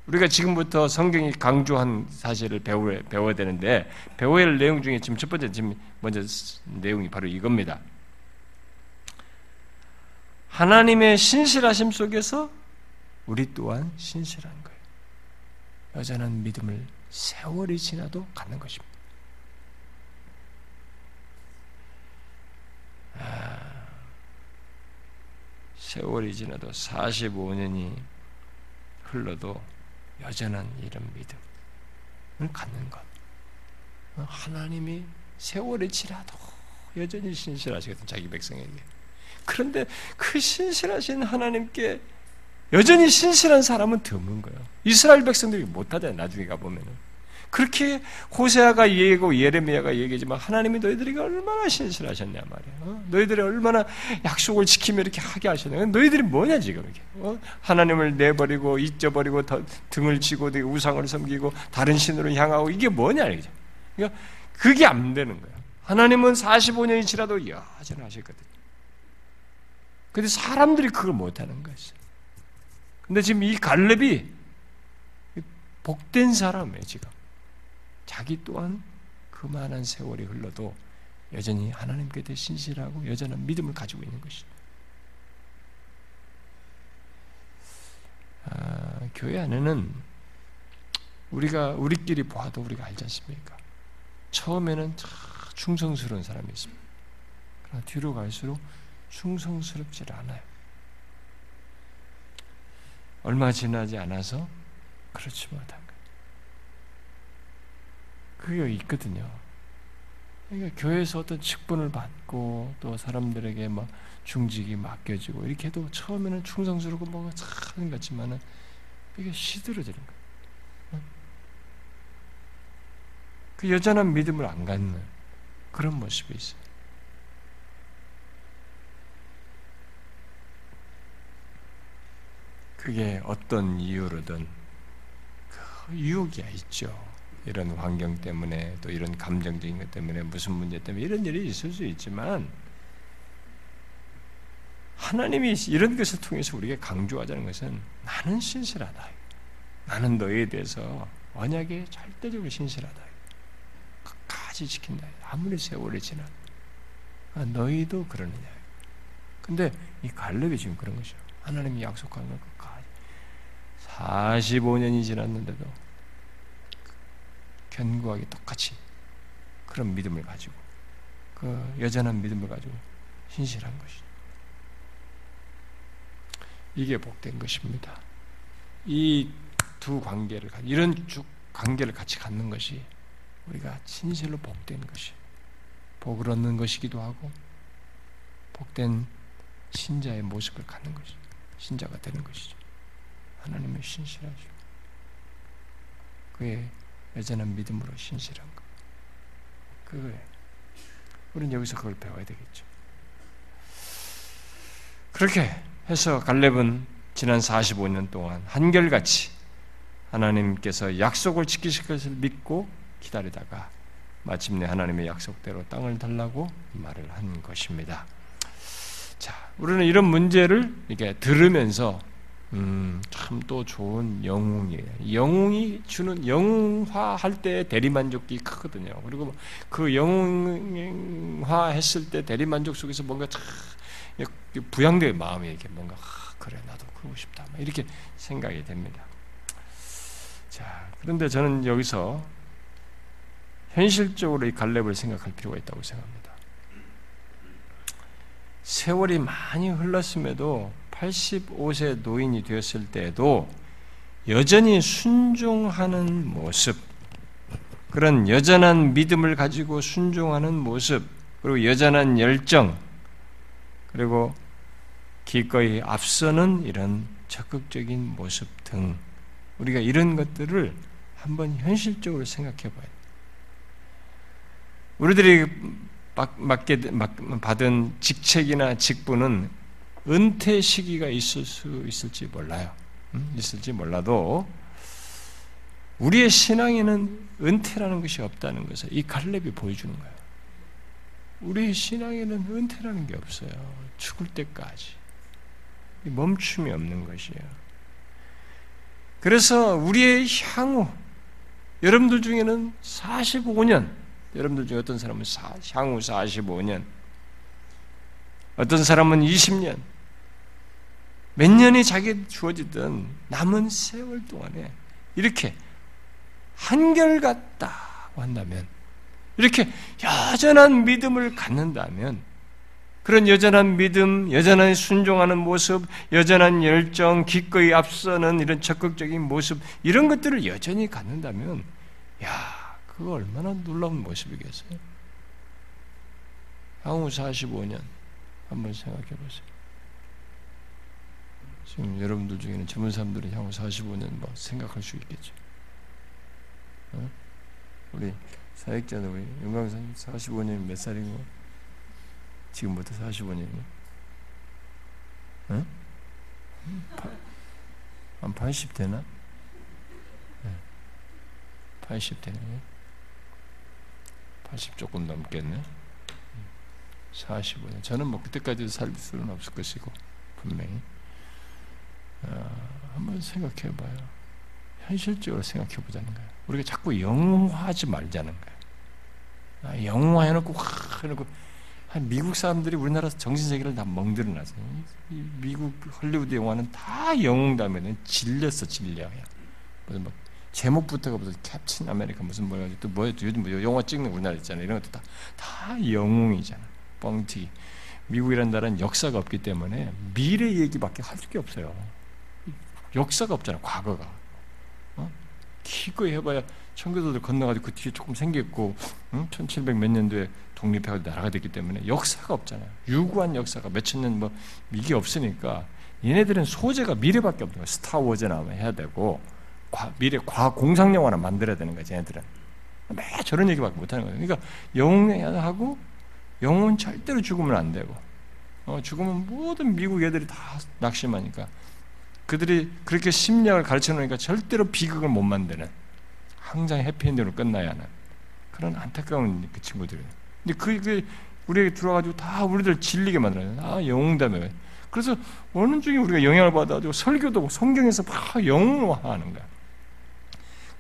우리가 지금부터 성경이 강조한 사실을 배워, 배워야 되는데, 배워야 할 내용 중에 지금 첫 번째, 지금 먼저 내용이 바로 이겁니다. 하나님의 신실하심 속에서 우리 또한 신실한 거예요. 여전한 믿음을 세월이 지나도 갖는 것입니다. 아, 세월이 지나도 45년이 흘러도 여전한 이런 믿음을 갖는 것. 하나님이 세월이 지나도 여전히 신실하시거든 자기 백성에게. 그런데 그 신실하신 하나님께 여전히 신실한 사람은 드문 거예요. 이스라엘 백성들이 못하잖아요. 나중에 가보면은. 그렇게 호세아가 얘기하고 예레미야가 얘기하지만 하나님이 너희들이 얼마나 신실하셨냐 말이야. 어? 너희들이 얼마나 약속을 지키며 이렇게 하게 하셨냐. 너희들이 뭐냐 지금 이렇게. 어? 하나님을 내버리고 잊어버리고 등을 치고 우상을 섬기고 다른 신으로 향하고 이게 뭐냐 이게. 그러니까 그게 안 되는 거야. 하나님은 45년이 지나도 여전하셨거든. 근데 사람들이 그걸 못하는 것이죠. 근데 지금 이 갈렙이 복된 사람이에요, 지금. 자기 또한 그그 많은 세월이 흘러도 여전히 하나님께 대해 신실하고 여전한 믿음을 가지고 있는 것이죠. 아, 교회 안에는 우리가 우리끼리 보아도 우리가 알지 않습니까? 처음에는 충성스러운 사람이 있습니다. 그러나 뒤로 갈수록 충성스럽지 않아요. 얼마 지나지 않아서 그렇지 못한 거예요. 그게 있거든요. 그러니까 교회에서 어떤 직분을 받고 또 사람들에게 막 중직이 맡겨지고 이렇게 해도 처음에는 충성스럽고 뭔가 참 같지만은 이게 시들어지는 거예요. 그 여전한 믿음을 안 갖는 그런 모습이 있어요. 그게 어떤 이유로든 그 유혹이 있죠. 이런 환경 때문에 또 이런 감정적인 것 때문에 무슨 문제 때문에 이런 일이 있을 수 있지만 하나님이 이런 것을 통해서 우리가 강조하자는 것은 나는 신실하다. 나는 너에 대해서 언약에 절대적으로 신실하다. 끝까지 지킨다. 아무리 세월이 지나 아, 너희도 그러느냐. 근데 이 갈렙이 지금 그런 것이죠. 하나님이 약속한 것 45년이 지났는데도 견고하게 똑같이 그런 믿음을 가지고 그 여전한 믿음을 가지고 신실한 것이죠. 이게 복된 것입니다. 이 두 관계를 이런 쭉 관계를 같이 갖는 것이 우리가 진실로 복된 것이 복을 얻는 것이기도 하고 복된 신자의 모습을 갖는 것이 신자가 되는 것이죠. 하나님의 신실하죠. 그의 여전한 믿음으로 신실한 것. 그거예요. 우리는 여기서 그걸 배워야 되겠죠. 그렇게 해서 갈렙은 지난 45년 동안 한결같이 하나님께서 약속을 지키실 것을 믿고 기다리다가 마침내 하나님의 약속대로 땅을 달라고 말을 한 것입니다. 자, 우리는 이런 문제를 이렇게 들으면서 음, 참 또 좋은 영웅이에요. 영웅이 주는 영웅화 할 때 대리만족이 크거든요. 그리고 그 영웅화 했을 때 대리만족 속에서 뭔가 참 부양될 마음이 이렇게 뭔가 아, 그래 나도 그러고 싶다 이렇게 생각이 됩니다. 자 그런데 저는 여기서 현실적으로 이 갈렙을 생각할 필요가 있다고 생각합니다. 세월이 많이 흘렀음에도 85세 노인이 되었을 때에도 여전히 순종하는 모습, 그런 여전한 믿음을 가지고 순종하는 모습, 그리고 여전한 열정, 그리고 기꺼이 앞서는 이런 적극적인 모습 등 우리가 이런 것들을 한번 현실적으로 생각해 봐야 돼. 우리들이 맡게 받은 직책이나 직분은 은퇴 시기가 있을 수 있을지 몰라요. 음? 있을지 몰라도 우리의 신앙에는 은퇴라는 것이 없다는 것을 이 갈렙이 보여주는 거예요. 우리의 신앙에는 은퇴라는 게 없어요. 죽을 때까지. 멈춤이 없는 것이에요. 그래서 우리의 향후, 여러분들 중에는 45년, 여러분들 중에 어떤 사람은 향후 45년, 어떤 사람은 20년, 몇 년이 자기 주어지든 남은 세월 동안에 이렇게 한결같다고 한다면, 이렇게 여전한 믿음을 갖는다면, 그런 여전한 믿음, 여전한 순종하는 모습, 여전한 열정, 기꺼이 앞서는 이런 적극적인 모습, 이런 것들을 여전히 갖는다면, 야, 그거 얼마나 놀라운 모습이겠어요? 향후 45년, 한번 생각해 보세요. 지금 여러분들 중에는 젊은 사람들은 향후 45년 뭐 생각할 수 있겠죠. 어? 우리 사역자는 우리 영광사님 45년이 몇 살이고 지금부터 45년이요. 어? 한80 되나? 80 되네. 80 조금 넘겠네. 45년. 저는 뭐 그때까지 살 수는 없을 것이고 분명히. 어, 한번 생각해 봐요. 현실적으로 생각해 보자는 거예요. 우리가 자꾸 영웅화하지 말자는 거예요. 아, 영웅화해놓고 확 해놓고 미국 사람들이 우리나라 정신 세계를 다 멍들어 놨어. 미국 헐리우드 영화는 다 영웅다면은 질렸어 질려. 무슨 뭐 제목부터가 무슨 Captain America 무슨 뭐야 또 뭐야 요즘 뭐 영화 찍는 우리나라 있잖아요. 이런 것도 다 다 영웅이잖아. 뻥튀기. 미국이라는 나라는 역사가 없기 때문에 미래 얘기밖에 할 게 없어요. 역사가 없잖아. 과거가. 어? 기꺼이 해봐야 청교도들 건너가지고 그 뒤에 조금 생겼고 응? 1700 몇 년도에 독립해서 나라가 됐기 때문에 역사가 없잖아요. 유구한 역사가 몇천 년 뭐 이게 없으니까 얘네들은 소재가 미래밖에 없는 거예요. 스타워즈나 해야 되고 과, 미래 과 공상 영화나 만들어야 되는 거지 얘네들은. 매 저런 얘기밖에 못하는 거예요. 그러니까 영웅하고 영웅은 절대로 죽으면 안 되고 어, 죽으면 모든 미국 애들이 다 낙심하니까 그들이 그렇게 심리학을 가르쳐 놓으니까 절대로 비극을 못 만드는 항상 해피엔딩으로 끝나야 하는 그런 안타까운 그 친구들이에요. 근데 그, 그 우리에게 들어와가지고 다 우리들 질리게 만들어요. 아, 영웅다며. 그래서 어느 중에 우리가 영향을 받아가지고 설교도 성경에서 막 영웅화하는 거야.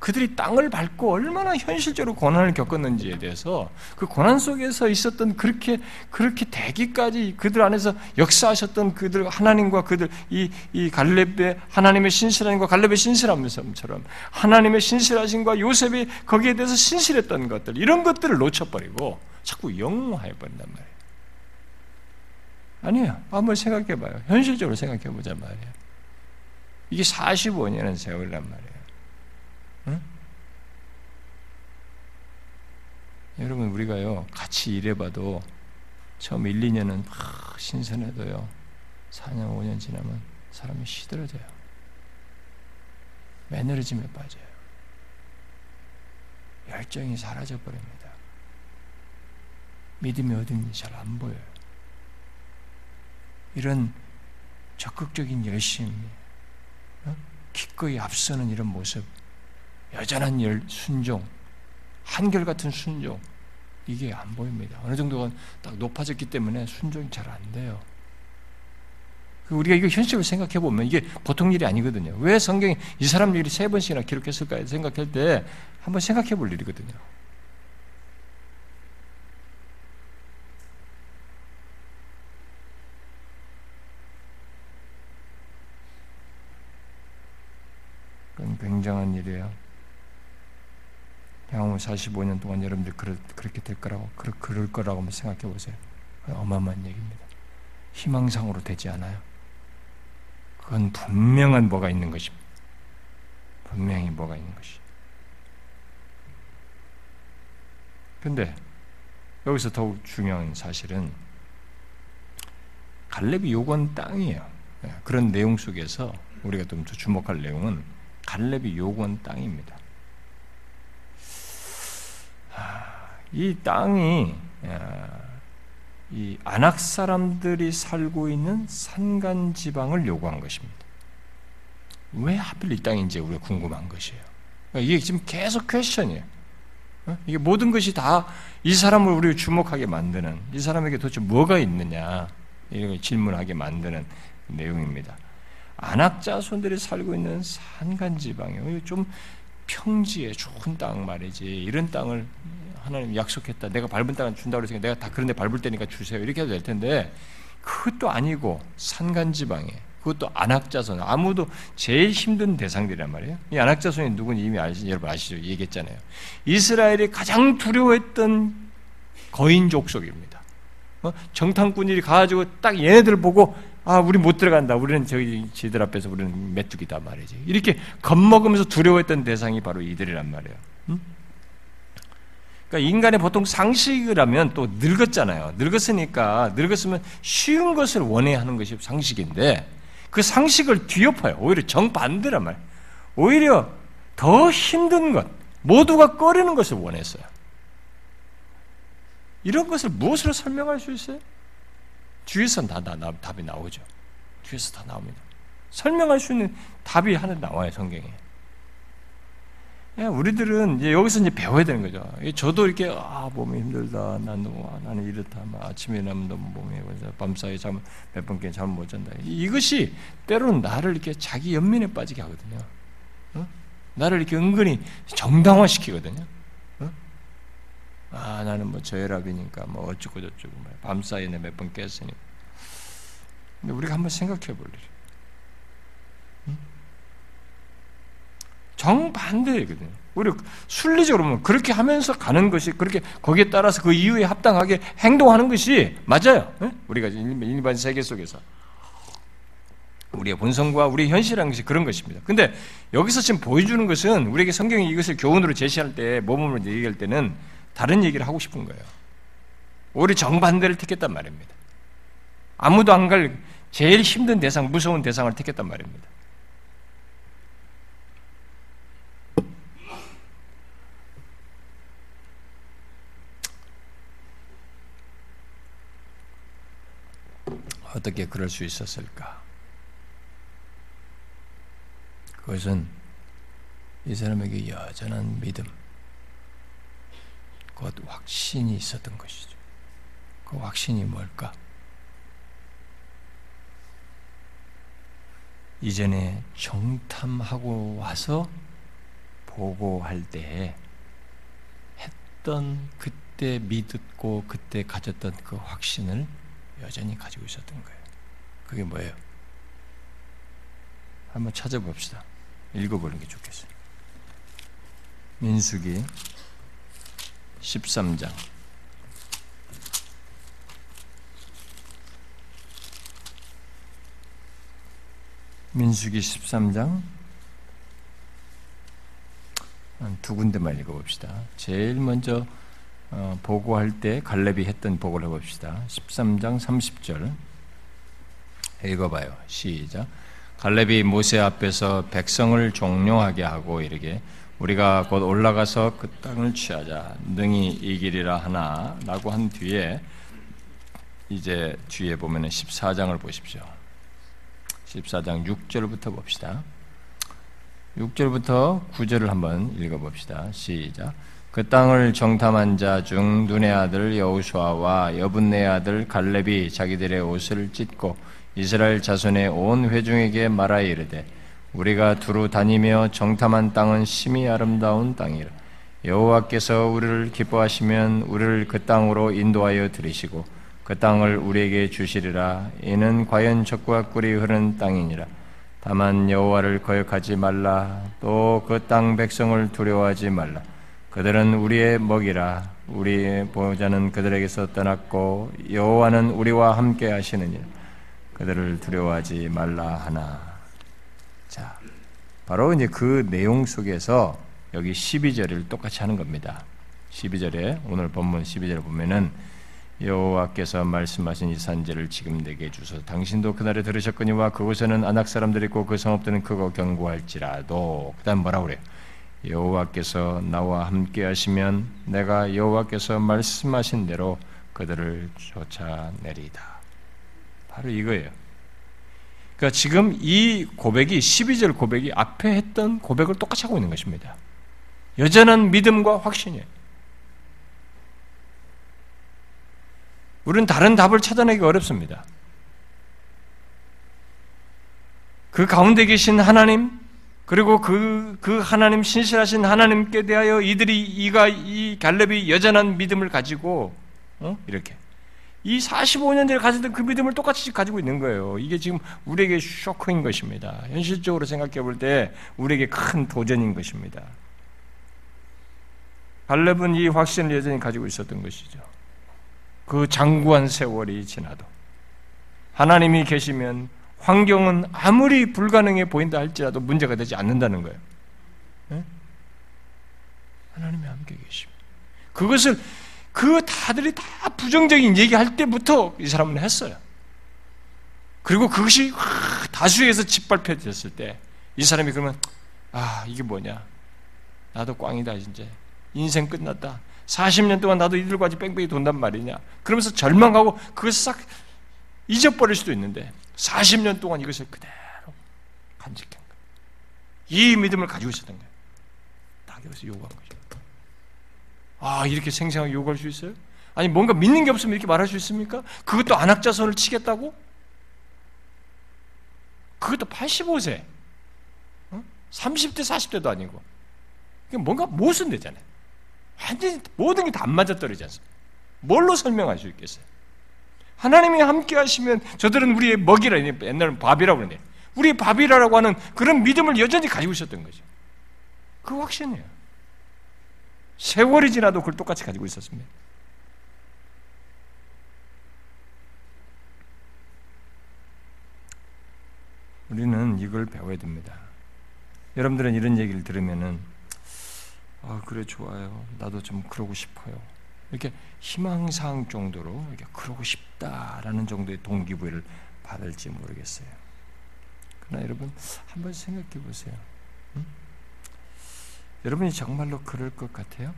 그들이 땅을 밟고 얼마나 현실적으로 고난을 겪었는지에 대해서 그 고난 속에서 있었던 그렇게 그렇게 되기까지 그들 안에서 역사하셨던 그들 하나님과 그들 이, 이 갈렙의 하나님의 신실함과 갈렙의 신실함처럼 하나님의 신실하심과 요셉이 거기에 대해서 신실했던 것들 이런 것들을 놓쳐버리고 자꾸 영웅화해 버린단 말이에요. 아니에요. 한번 생각해 봐요. 현실적으로 생각해 보자 말이에요. 이게 45년의 세월이란 말이에요. 응? 여러분 우리가요 같이 일해봐도 처음 1, 2년은 막 신선해도요 4년, 5년 지나면 사람이 시들어져요. 매너리즘에 빠져요. 열정이 사라져 버립니다. 믿음이 어딘지 잘 안 보여요. 이런 적극적인 열심, 어? 기꺼이 앞서는 이런 모습, 여전한 열, 순종, 한결같은 순종, 이게 안 보입니다. 어느 정도가 딱 높아졌기 때문에 순종이 잘 안 돼요. 그 우리가 이거 현실을 생각해 보면 이게 보통 일이 아니거든요. 왜 성경이 이 사람 일이 세 번씩이나 기록했을까 생각할 때 한번 생각해 볼 일이거든요. 굉장한 일이에요. 향후 45년 동안 여러분들 그렇게 될 거라고 그럴 거라고 생각해 보세요. 어마어마한 얘기입니다. 희망상으로 되지 않아요. 그건 분명한 뭐가 있는 것입니다. 분명히 뭐가 있는 것이. 근데 여기서 더욱 중요한 사실은 갈렙이 요구한 땅이에요. 예, 그런 내용 속에서 우리가 좀 주목할 내용은 갈렙이 요구한 땅입니다. 이 땅이 이 안악 사람들이 살고 있는 산간 지방을 요구한 것입니다. 왜 하필 이 땅인지 우리가 궁금한 것이에요. 그러니까 이게 지금 계속 퀘션이에요. 어? 이게 모든 것이 다 이 사람을 우리 주목하게 만드는 이 사람에게 도대체 뭐가 있느냐 이런 질문하게 만드는 내용입니다. 안악 자손들이 살고 있는 산간 지방이에요. 좀 평지에 좋은 땅 말이지 이런 땅을 하나님 약속했다. 내가 밟은 땅을 준다고 그랬으니까 내가 다 그런 데 밟을 테니까 주세요. 이렇게 해도 될 텐데 그것도 아니고 산간지방에 그것도 안악자손 아무도 제일 힘든 대상들이란 말이에요. 이 안악자손이 누군지 이미 아시, 여러분 아시죠? 얘기했잖아요. 이스라엘이 가장 두려워했던 거인 족속입니다. 어? 정탐꾼이 가가지고 딱 얘네들 보고 아, 우리 못 들어간다. 우리는 저기 지들 앞에서 우리는 메뚜기다 말이지. 이렇게 겁먹으면서 두려워했던 대상이 바로 이들이란 말이에요. 응? 그러니까 인간의 보통 상식을 하면 또 늙었잖아요. 늙었으니까 늙었으면 쉬운 것을 원해야 하는 것이 상식인데 그 상식을 뒤엎어요. 오히려 정반대란 말. 오히려 더 힘든 것, 모두가 꺼리는 것을 원했어요. 이런 것을 무엇으로 설명할 수 있어요? 뒤에서 다, 다, 다 답이 나오죠. 뒤에서 다 나옵니다. 설명할 수 있는 답이 하나 나와요, 성경에. 예, 우리들은 이제 여기서 이제 배워야 되는 거죠. 저도 이렇게 아 몸이 힘들다, 나는 나는 이렇다, 막 아침에 나면 너무 몸이 밤사이 잠 몇 번께 잠못 잔다. 이것이 때로는 나를 이렇게 자기 연민에 빠지게 하거든요. 어? 나를 이렇게 은근히 정당화시키거든요. 어? 아 나는 뭐 저혈압이니까 뭐 어쩌고 저쩌고 밤 사이에 몇 번 깼으니. 근데 우리가 한번 생각해 볼 일이. 정반대거든요. 우리 순리적으로 보면 그렇게 하면서 가는 것이 그렇게 거기에 따라서 그 이유에 합당하게 행동하는 것이 맞아요. 우리가 일반 세계 속에서 우리의 본성과 우리 현실이라는 것이 그런 것입니다. 근데 여기서 지금 보여주는 것은 우리에게 성경이 이것을 교훈으로 제시할 때, 모범으로 얘기할 때는 다른 얘기를 하고 싶은 거예요. 우리 정반대를 택했단 말입니다. 아무도 안 갈 제일 힘든 대상, 무서운 대상을 택했단 말입니다. 어떻게 그럴 수 있었을까? 그것은 이 사람에게 여전한 믿음, 곧 확신이 있었던 것이죠. 그 확신이 뭘까? 이전에 정탐하고 와서 보고할 때 했던 그때 믿었고 그때 가졌던 그 확신을 여전히 가지고 있었던 거예요. 그게 뭐예요? 한번 찾아봅시다. 읽어보는 게 좋겠어요. 민수기 13장 민수기 13장 두 군데만 읽어봅시다. 제일 먼저 어, 보고할 때 갈렙이 했던 보고를 해봅시다. 13장 30절 읽어봐요. 시작. 갈렙이 모세 앞에서 백성을 종용하게 하고 이르게 우리가 곧 올라가서 그 땅을 취하자 능히 이기리라 하나라고 한 뒤에 이제 뒤에 보면은 14장을 보십시오. 14장 6절부터 봅시다. 6절부터 9절을 한번 읽어 봅시다. 시작. 그 땅을 정탐한 자 중 눈의 아들 여우수아와 여분네 아들 갈렙이 자기들의 옷을 찢고 이스라엘 자손의 온 회중에게 말하여 이르되 우리가 두루 다니며 정탐한 땅은 심히 아름다운 땅이라. 여호와께서 우리를 기뻐하시면 우리를 그 땅으로 인도하여 들이시고 그 땅을 우리에게 주시리라. 이는 과연 적과 꿀이 흐르는 땅이니라. 다만 여호와를 거역하지 말라. 또 그 땅 백성을 두려워하지 말라. 그들은 우리의 먹이라. 우리의 보호자는 그들에게서 떠났고 여호와는 우리와 함께 하시느니라. 그들을 두려워하지 말라 하나. 자, 바로 이제 그 내용 속에서 여기 12절을 똑같이 하는 겁니다. 12절에 오늘 본문 12절을 보면은 여호와께서 말씀하신 이 산지를 지금 내게 주소 당신도 그날에 들으셨거니와 그곳에는 안악 사람들이 있고 그 성읍들은 크고 견고할지라도 그다음 뭐라 그래요? 여호와께서 나와 함께 하시면 내가 여호와께서 말씀하신 대로 그들을 쫓아내리다. 바로 이거예요. 그러니까 지금 이 고백이 12절 고백이 앞에 했던 고백을 똑같이 하고 있는 것입니다. 여전한 믿음과 확신이에요. 우리는 다른 답을 찾아내기 어렵습니다. 그 가운데 계신 하나님, 그리고 그, 그 하나님, 신실하신 하나님께 대하여 이들이, 이가, 이 갈렙이 여전한 믿음을 가지고, 어? 이렇게. 이 45년 전에 가졌던 그 믿음을 똑같이 가지고 있는 거예요. 이게 지금 우리에게 쇼크인 것입니다. 현실적으로 생각해 볼 때 우리에게 큰 도전인 것입니다. 갈렙은 이 확신을 여전히 가지고 있었던 것이죠. 그 장구한 세월이 지나도 하나님이 계시면 환경은 아무리 불가능해 보인다 할지라도 문제가 되지 않는다는 거예요. 네? 하나님이 함께 계십니다. 그것을 그 다들이 다 부정적인 얘기할 때부터 이 사람은 했어요. 그리고 그것이 다수에서 짓밟혀졌을 때 이 사람이 그러면 아 이게 뭐냐? 나도 꽝이다 이제 인생 끝났다. 40년 동안 나도 같이 뺑뺑이 돈단 말이냐? 그러면서 절망하고 그것을 싹 잊어버릴 수도 있는데 40년 동안 이것을 그대로 간직한 거예요. 이 믿음을 가지고 있었던 거예요. 딱 여기서 요구한 거죠 아, 이렇게 생생하게 요구할 수 있어요? 아니, 뭔가 믿는 게 없으면 이렇게 말할 수 있습니까? 그것도 안학자손을 치겠다고? 그것도 85세. 어? 30대, 40대도 아니고. 뭔가 못은 되잖아요. 완전히 모든 게 다 안 맞아떨어지지 않습니까? 뭘로 설명할 수 있겠어요? 하나님이 함께 하시면 저들은 우리의 먹이라, 옛날은 밥이라고 그러는데, 우리의 밥이라고 하는 그런 믿음을 여전히 가지고 있었던 거죠. 그 확신이에요. 세월이 지나도 그걸 똑같이 가지고 있었습니다. 우리는 이걸 배워야 됩니다. 여러분들은 이런 얘기를 들으면은 아 그래 좋아요. 나도 좀 그러고 싶어요. 이렇게 희망사항 정도로 이렇게 그러고 싶다라는 정도의 동기부여를 받을지 모르겠어요. 그러나 여러분 한번 생각해 보세요. 응? 여러분이 정말로 그럴 것 같아요?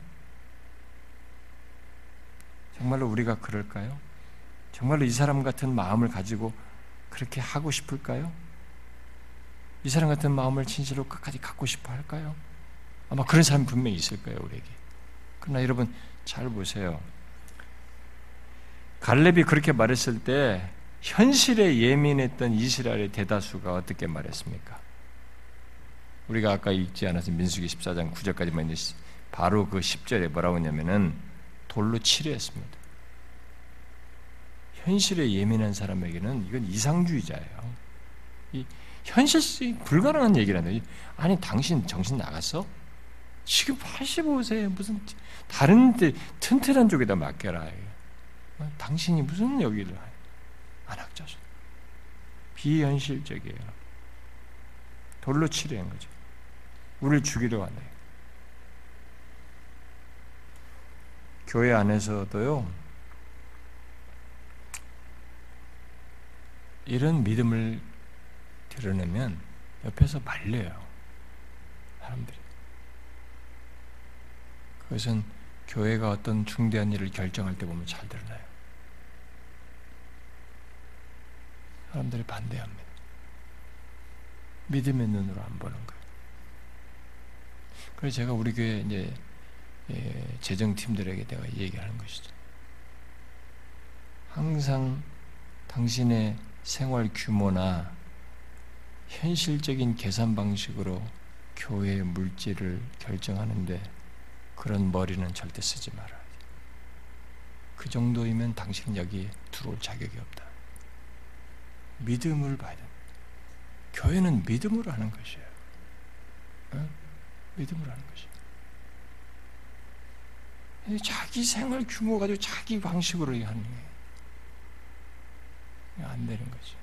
정말로 우리가 그럴까요? 정말로 이 사람 같은 마음을 가지고 그렇게 하고 싶을까요? 이 사람 같은 마음을 진실로 끝까지 갖고 싶어 할까요? 아마 그런 사람 분명히 있을 거예요, 우리에게. 그러나 여러분, 잘 보세요. 갈렙이 그렇게 말했을 때, 현실에 예민했던 이스라엘의 대다수가 어떻게 말했습니까? 우리가 아까 읽지 않아서 민수기 14장 9절까지만 있 바로 그 10절에 뭐라고 했냐면은 돌로 치료했습니다. 현실에 예민한 사람에게는 이건 이상주의자예요. 이 현실성 불가능한 얘기라는 아니 당신 정신 나갔어? 지금 85세 무슨 다른 데 튼튼한 쪽에다 맡겨라. 어? 당신이 무슨 여기를 안학자죠. 비현실적이에요. 돌로 치료한 거죠. 우리를 죽이려 하네. 교회 안에서도요, 이런 믿음을 드러내면 옆에서 말려요. 사람들이. 그것은 교회가 어떤 중대한 일을 결정할 때 보면 잘 드러나요. 사람들이 반대합니다. 믿음의 눈으로 안 보는 거예요. 그래서 제가 우리 교회 이제 예, 재정팀들에게 내가 얘기하는 것이죠. 항상 당신의 생활 규모나 현실적인 계산 방식으로 교회의 물질을 결정하는데 그런 머리는 절대 쓰지 말아야 돼. 그 정도이면 당신은 여기 들어올 자격이 없다. 믿음을 봐야 돼. 교회는 믿음으로 하는 것이에요. 어? 믿음으로 하는 것이에요. 자기 생활 규모 가지고 자기 방식으로 하는 게안 되는 거죠.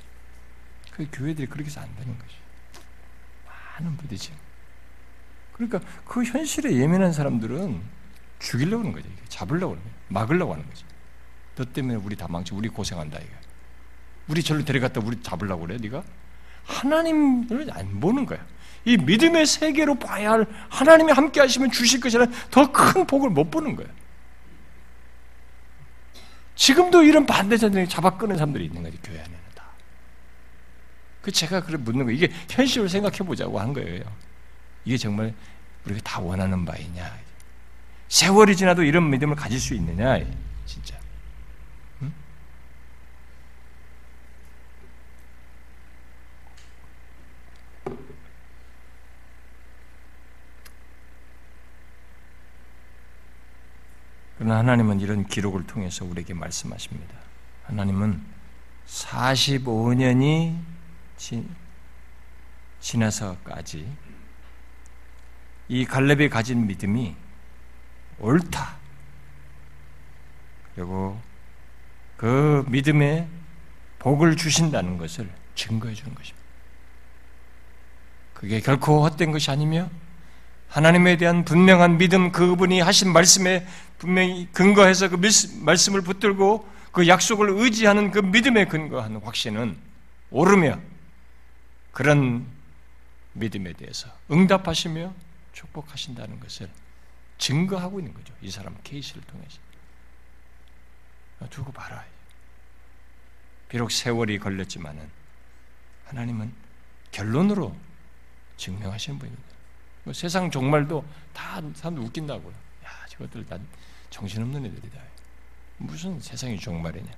그 교회들이 그렇게 해서 안 되는 것이. 많은 부딪힘. 그러니까 그 현실에 예민한 사람들은 죽이려고 하는 거죠. 잡으려고 하는 거죠. 막으려고 하는 거죠. 너 때문에 우리 다 망치, 우리 고생한다 이거. 우리 절로 데려갔다 우리 잡으려고 그래, 네가? 하나님을 안 보는 거야. 이 믿음의 세계로 봐야 할 하나님이 함께 하시면 주실 것이라는 더 큰 복을 못 보는 거야. 지금도 이런 반대자들이 잡아 끄는 사람들이 있는 거지, 교회 안에. 그 제가 그래 묻는 거예요. 이게 현실을 생각해 보자고 한 거예요. 이게 정말 우리가 다 원하는 바이냐? 세월이 지나도 이런 믿음을 가질 수 있느냐? 진짜. 그러나 하나님은 이런 기록을 통해서 우리에게 말씀하십니다. 하나님은 45년이 지, 지나서까지 이 갈렙이 가진 믿음이 옳다. 그리고 그 믿음에 복을 주신다는 것을 증거해 주는 것입니다. 그게 결코 헛된 것이 아니며 하나님에 대한 분명한 믿음 그분이 하신 말씀에 분명히 근거해서 그 말씀을 붙들고 그 약속을 의지하는 그 믿음에 근거하는 확신은 오르며 그런 믿음에 대해서 응답하시며 축복하신다는 것을 증거하고 있는 거죠. 이 사람 케이스를 통해서. 두고 봐라. 비록 세월이 걸렸지만은 하나님은 결론으로 증명하시는 분입니다. 뭐 세상 종말도 다 사람들 웃긴다고요. 야, 저것들 다 정신없는 애들이다. 무슨 세상이 종말이냐.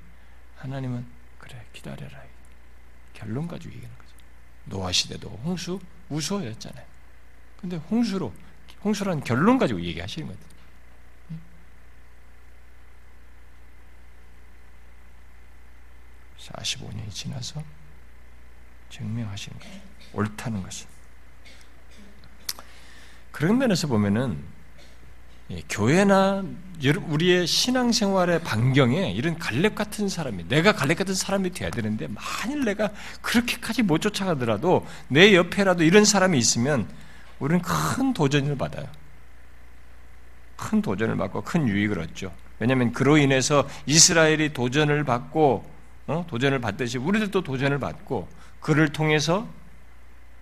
하나님은 그래 기다려라. 결론 가지고 얘기하는 거죠. 노아 시대도 홍수 우수였잖아요. 근데 홍수로 홍수라는 결론 가지고 얘기하시는 거예요. 45년이 지나서 증명하시는 거죠. 옳다는 것을. 그런 면에서 보면은 예, 교회나 우리의 신앙생활의 반경에 이런 갈렙 같은 사람이 내가 갈렙 같은 사람이 돼야 되는데 만일 내가 그렇게까지 못 쫓아가더라도 내 옆에라도 이런 사람이 있으면 우리는 큰 도전을 받아요. 큰 도전을 받고 큰 유익을 얻죠. 왜냐하면 그로 인해서 이스라엘이 도전을 받고 어? 도전을 받듯이 우리들도 도전을 받고 그를 통해서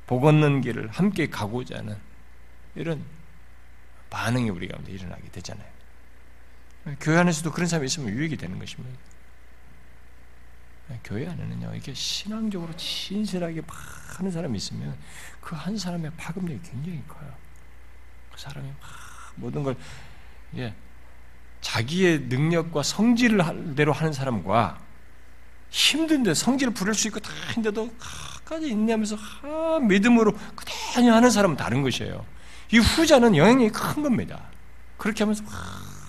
복 얻는 길을 함께 가고자 하는 이런 반응이 우리 가운데 일어나게 되잖아요. 교회 안에서도 그런 사람이 있으면 유익이 되는 것입니다. 교회 안에는요, 이게 신앙적으로 진실하게 막 하는 사람이 있으면 그 한 사람의 파급력이 굉장히 커요. 그 사람이 막 모든 걸, 예, 자기의 능력과 성질을 대로 하는 사람과 힘든데 성질을 부릴 수 있고 다 했는데도 끝까지 인내하면서 하, 믿음으로 그대로 하는 사람은 다른 것이에요. 이 후자는 영향력이 큰 겁니다. 그렇게 하면서 막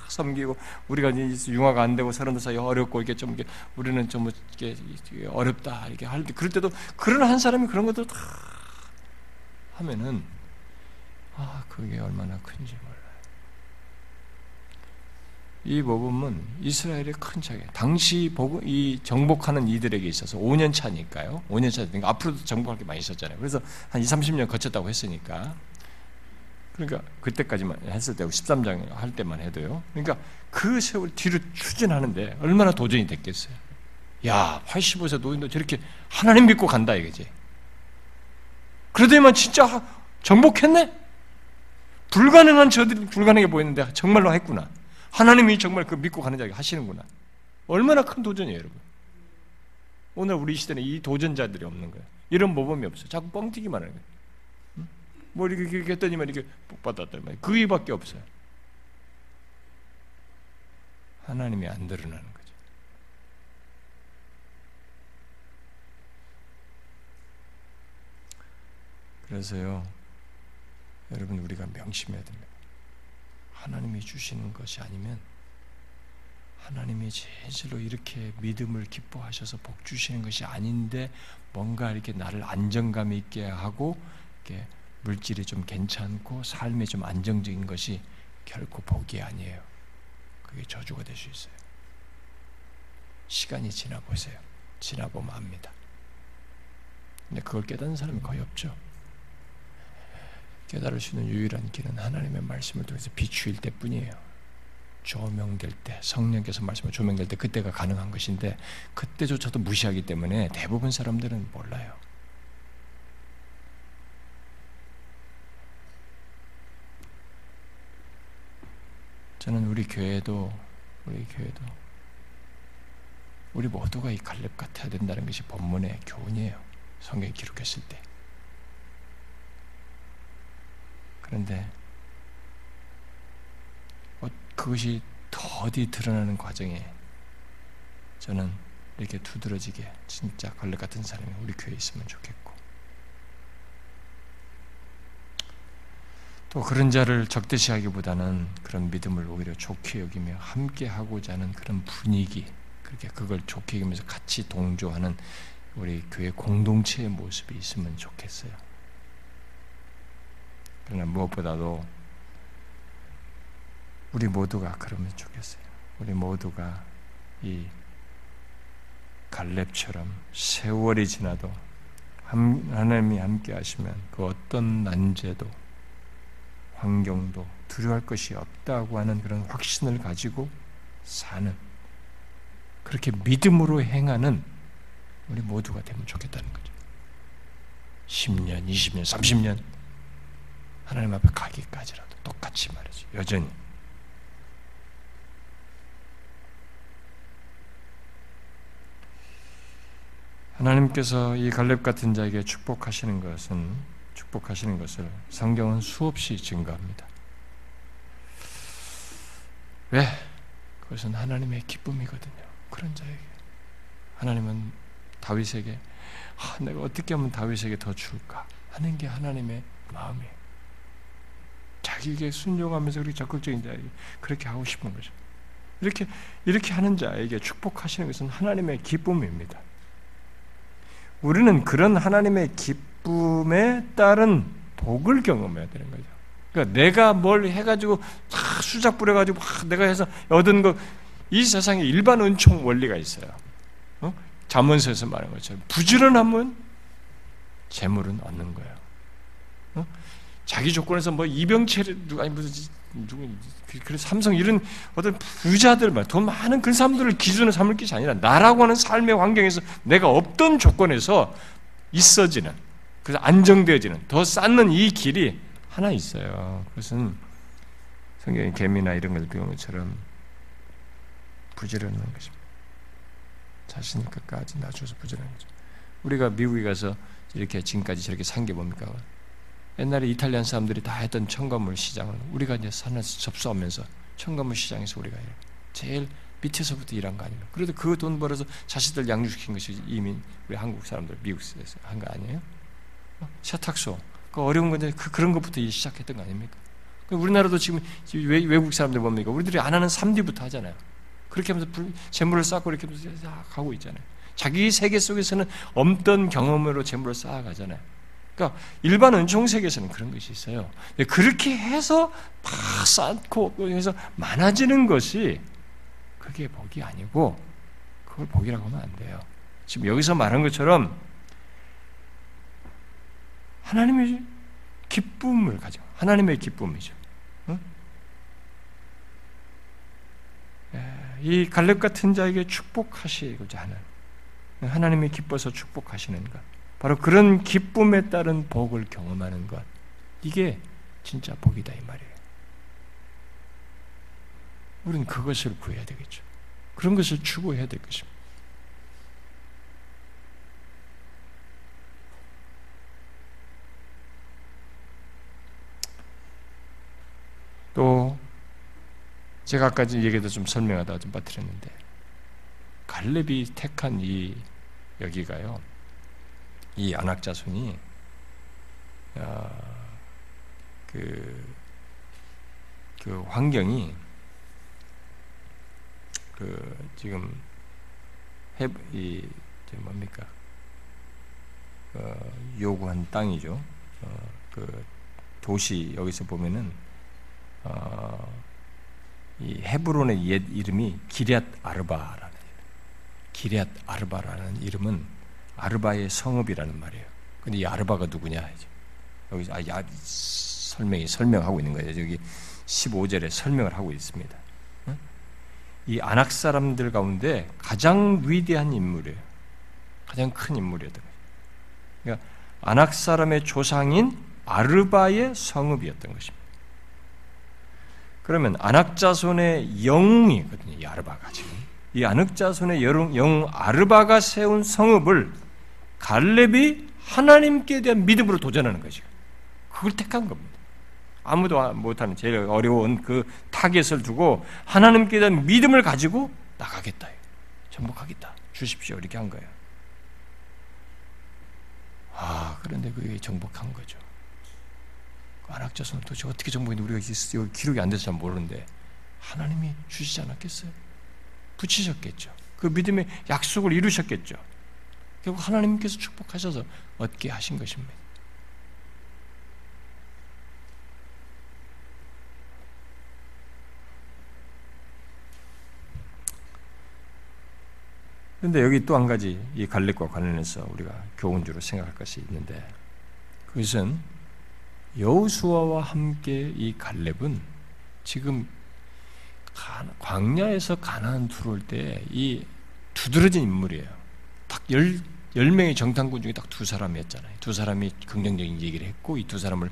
섬기고 우리가 이제 융화가 안 되고 사람들 사이 어렵고 이게 좀 이게 우리는 좀 이게 어렵다 이렇게 할 때 그럴 때도 그런 한 사람이 그런 것들 다 하면은 아 그게 얼마나 큰지. 이 복음은 이스라엘의 큰 차이. 당시 이 정복하는 이들에게 있어서 5년 차니까요. 5년 차니까 앞으로도 정복할 게 많이 있었잖아요. 그래서 한 2, 30년 거쳤다고 했으니까 그러니까 그때까지만 했을 때 13장 할 때만 해도요. 그러니까 그 세월 뒤로 추진하는데 얼마나 도전이 됐겠어요. 야, 85세 노인도 저렇게 하나님 믿고 간다 이거지. 그러더니만 진짜 정복했네? 불가능한 저들이 불가능해 보이는데 정말로 했구나. 하나님이 정말 그 믿고 가는 자에게 하시는구나. 얼마나 큰 도전이에요, 여러분. 오늘 우리 시대는 이 도전자들이 없는 거예요. 이런 모범이 없어요. 자꾸 뻥튀기만 하는 거예요. 뭐 이렇게, 이렇게 했더니만 이렇게 복 받았더니만 그게밖에 없어요. 하나님이 안 드러나는 거죠. 그래서요, 여러분 우리가 명심해야 됩니다. 하나님이 주시는 것이 아니면 하나님이 진실로 이렇게 믿음을 기뻐하셔서 복 주시는 것이 아닌데 뭔가 이렇게 나를 안정감 있게 하고 이렇게 물질이 좀 괜찮고 삶이 좀 안정적인 것이 결코 복이 아니에요. 그게 저주가 될 수 있어요. 시간이 지나 보세요. 지나 보면 압니다. 근데 그걸 깨닫는 사람이 거의 없죠. 깨달을 수 있는 유일한 길은 하나님의 말씀을 통해서 비추일 때뿐이에요. 조명될 때, 성령께서 말씀을 조명될 때 그때가 가능한 것인데 그때조차도 무시하기 때문에 대부분 사람들은 몰라요. 저는 우리 교회도 우리 교회도 우리 모두가 이 갈렙 같아야 된다는 것이 본문의 교훈이에요. 성경에 기록했을 때. 그런데 어, 그것이 더디 드러나는 과정에 저는 이렇게 두드러지게 진짜 갈렙 같은 사람이 우리 교회에 있으면 좋겠고 또 그런 자를 적대시하기보다는 그런 믿음을 오히려 좋게 여기며 함께 하고자 하는 그런 분위기, 그렇게 그걸 좋게 여기면서 같이 동조하는 우리 교회 공동체의 모습이 있으면 좋겠어요. 그러나 무엇보다도 우리 모두가 그러면 좋겠어요. 우리 모두가 이 갈렙처럼 세월이 지나도 하나님이 함께 하시면 그 어떤 난제도 환경도 두려워할 것이 없다고 하는 그런 확신을 가지고 사는 그렇게 믿음으로 행하는 우리 모두가 되면 좋겠다는 거죠. 10년, 20년, 30년 하나님 앞에 가기까지라도 똑같이 말이죠. 여전히 하나님께서 이 갈렙 같은 자에게 축복하시는 것은 축복하시는 것을 성경은 수없이 증거합니다. 왜? 그것은 하나님의 기쁨이거든요. 그런 자에게 하나님은 다윗에게 아, 내가 어떻게 하면 다윗에게 더 줄까 하는 게 하나님의 마음이에요. 자기에게 순종하면서 그렇게 적극적인 자에게 그렇게 하고 싶은 거죠. 이렇게 이렇게 하는 자에게 축복하시는 것은 하나님의 기쁨입니다. 우리는 그런 하나님의 기쁨 에 따른 복을 경험해야 되는 거죠. 그러니까 내가 뭘 해가지고 다 수작 부려가지고 내가 해서 얻은 거이 세상에 일반 은총 원리가 있어요. 어? 자문서에서 말한 것처럼 부지런하면 재물은 얻는 거예요. 어? 자기 조건에서 뭐 이병철 아니 무슨 누구 그 삼성 이런 어떤 부자들 돈 많은 그런 사람들을 기준으로 삼을 것이 아니라 나라고 하는 삶의 환경에서 내가 없던 조건에서 있어지는 그래서 안정되어지는 더 쌓는 이 길이 하나 있어요. 그것은 성경의 개미나 이런 걸 배운 것처럼 부지런한 것입니다. 자신이 끝까지 낮춰서 부지런한 거죠. 우리가 미국에 가서 이렇게 지금까지 저렇게 산 게 뭡니까? 옛날에 이탈리안 사람들이 다 했던 청가물 시장을 우리가 이제 산에서 접수하면서 청가물 시장에서 우리가 제일 밑에서부터 일한 거 아니에요. 그래도 그 돈 벌어서 자식들 양육시킨 것이 이민 우리 한국 사람들 미국에서 한 거 아니에요? 어? 세탁소 그 어려운 건데 그, 그런 것부터 시작했던 거 아닙니까? 그 우리나라도 지금 외 국 사람들 뭡니까? 우리들이 안 하는 3D부터 하잖아요. 그렇게 하면서 재물을 쌓고 이렇게 하면서 가고 있잖아요. 자기 세계 속에서는 없던 경험으로 재물을 쌓아가잖아요. 그러니까 일반 은총 세계에서는 그런 것이 있어요. 그렇게 해서 막 쌓고 해서 많아지는 것이 그게 복이 아니고 그걸 복이라고 하면 안 돼요. 지금 여기서 말한 것처럼 하나님의 기쁨을 가져 하나님의 기쁨이죠. 이 갈렙 같은 자에게 축복하시고자 하는 하나님이 기뻐서 축복하시는 것. 바로 그런 기쁨에 따른 복을 경험하는 것. 이게 진짜 복이다 이 말이에요. 우리는 그것을 구해야 되겠죠. 그런 것을 추구해야 될 것입니다. 또 제가 아까 얘기도 좀 설명하다가 좀 빠뜨렸는데 갈렙이 택한 이 여기가요. 이 안악자손이 어, 그, 그 환경이 그 지금 해, 이 뭡니까 어, 요구한 땅이죠. 어, 그 도시 여기서 보면은 어, 이 헤브론의 옛 이름이 기리앗 아르바라는 기리앗 아르바라는 이름은 아르바의 성읍이라는 말이에요. 근데 이 아르바가 누구냐 여기 아, 야, 설명이 설명하고 있는 거예요. 여기 15절에 설명을 하고 있습니다. 이 안악 사람들 가운데 가장 위대한 인물이에요. 가장 큰 인물이었던 거예요. 그러니까 안악 사람의 조상인 아르바의 성읍이었던 것입니다. 그러면 안악자손의 영웅이거든요. 이 아르바가 지금. 이 안악자손의 영웅 아르바가 세운 성읍을 갈렙이 하나님께 대한 믿음으로 도전하는 거죠. 그걸 택한 겁니다. 아무도 못하는 제일 어려운 그 타겟을 두고 하나님께 대한 믿음을 가지고 나가겠다. 정복하겠다. 주십시오. 이렇게 한 거예요. 아, 그런데 그게 정복한 거죠. 안악자손은 도대체 어떻게 정복했는데 우리가 기록이 안 돼서 잘 모르는데 하나님이 주시지 않았겠어요? 붙이셨겠죠. 그 믿음의 약속을 이루셨겠죠. 결국 하나님께서 축복하셔서 얻게 하신 것입니다. 그런데 여기 또 한 가지 이 갈렙과 관련해서 우리가 교훈주로 생각할 것이 있는데 그것은 여우수아와 함께 이 갈렙은 지금 광야에서 가나안 들어올 때 이 두드러진 인물이에요. 딱 열, 열 명의 정탐꾼 중에 딱 두 사람이었잖아요. 두 사람이 긍정적인 얘기를 했고 이 두 사람을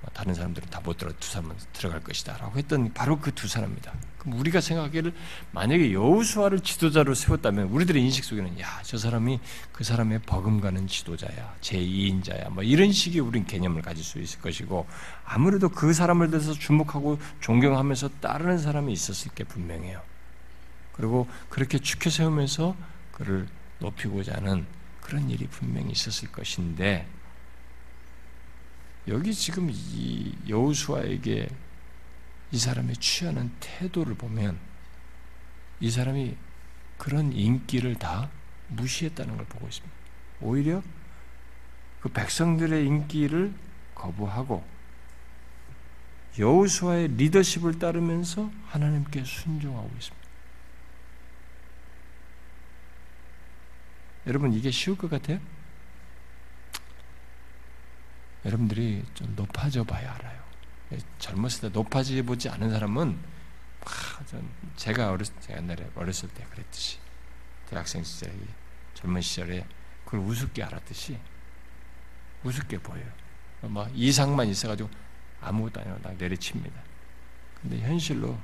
뭐 다른 사람들은 다 못 들어 두 사람은 들어갈 것이다라고 했던 바로 그 두 사람입니다. 그럼 우리가 생각하기를 만약에 여우수아를 지도자로 세웠다면 우리들의 인식 속에는 야 저 사람이 그 사람의 버금가는 지도자야 제2인자야 뭐 이런 식의 우린 개념을 가질 수 있을 것이고 아무래도 그 사람을 대해서 주목하고 존경하면서 따르는 사람이 있었을 게 분명해요. 그리고 그렇게 축혀 세우면서 그를 높이고자 하는 그런 일이 분명히 있었을 것인데 여기 지금 이 여우수아에게 이 사람의 취하는 태도를 보면 이 사람이 그런 인기를 다 무시했다는 걸 보고 있습니다. 오히려 그 백성들의 인기를 거부하고 여호수아의 리더십을 따르면서 하나님께 순종하고 있습니다. 여러분 이게 쉬울 것 같아요? 여러분들이 좀 높아져 봐야 알아요. 젊었을 때 높아져 보지 않은 사람은 아, 제가 어렸을 때 옛날에 어렸을 때 그랬듯이 대학생 시절에 젊은 시절에 그걸 우습게 알았듯이 우습게 보여요. 막 이상만 있어가지고 아무것도 아니고 나 내리칩니다. 근데 현실로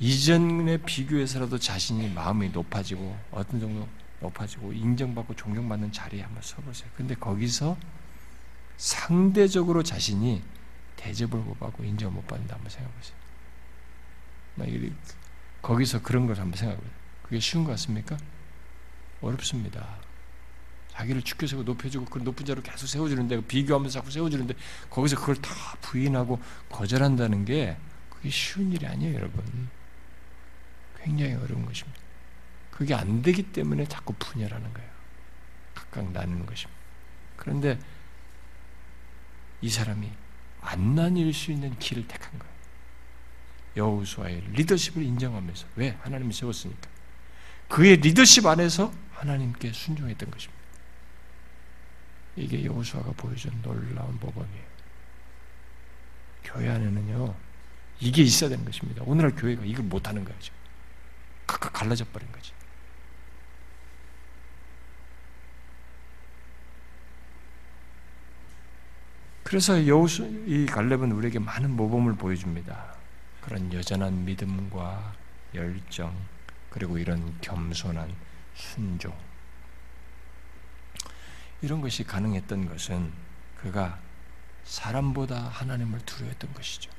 이전에 비교해서라도 자신이 마음이 높아지고 어떤 정도 높아지고 인정받고 존경받는 자리에 한번 서보세요. 근데 거기서 상대적으로 자신이 대접을 못 받고 인정을 못 받는다 한번 생각해 보세요. 거기서 그런 걸 한번 생각해 보세요. 그게 쉬운 것 같습니까? 어렵습니다. 자기를 죽여 세고 높여주고 그 높은 자로 계속 세워주는데 비교하면서 자꾸 세워주는데 거기서 그걸 다 부인하고 거절한다는 게 그게 쉬운 일이 아니에요, 여러분. 굉장히 어려운 것입니다. 그게 안 되기 때문에 자꾸 분열하는 거예요. 각각 나누는 것입니다. 그런데 이 사람이 안 나뉠 수 있는 길을 택한 거예요. 여호수아의 리더십을 인정하면서 왜 하나님이 세웠으니까 그의 리더십 안에서 하나님께 순종했던 것입니다. 이게 여호수아가 보여준 놀라운 모범이에요. 교회 안에는요 이게 있어야 되는 것입니다. 오늘날 교회가 이걸 못하는 거죠. 각각 갈라져 버린 거지. 그래서 여호수 이 갈렙은 우리에게 많은 모범을 보여줍니다. 그런 여전한 믿음과 열정 그리고 이런 겸손한 순종 이런 것이 가능했던 것은 그가 사람보다 하나님을 두려웠던 것이죠.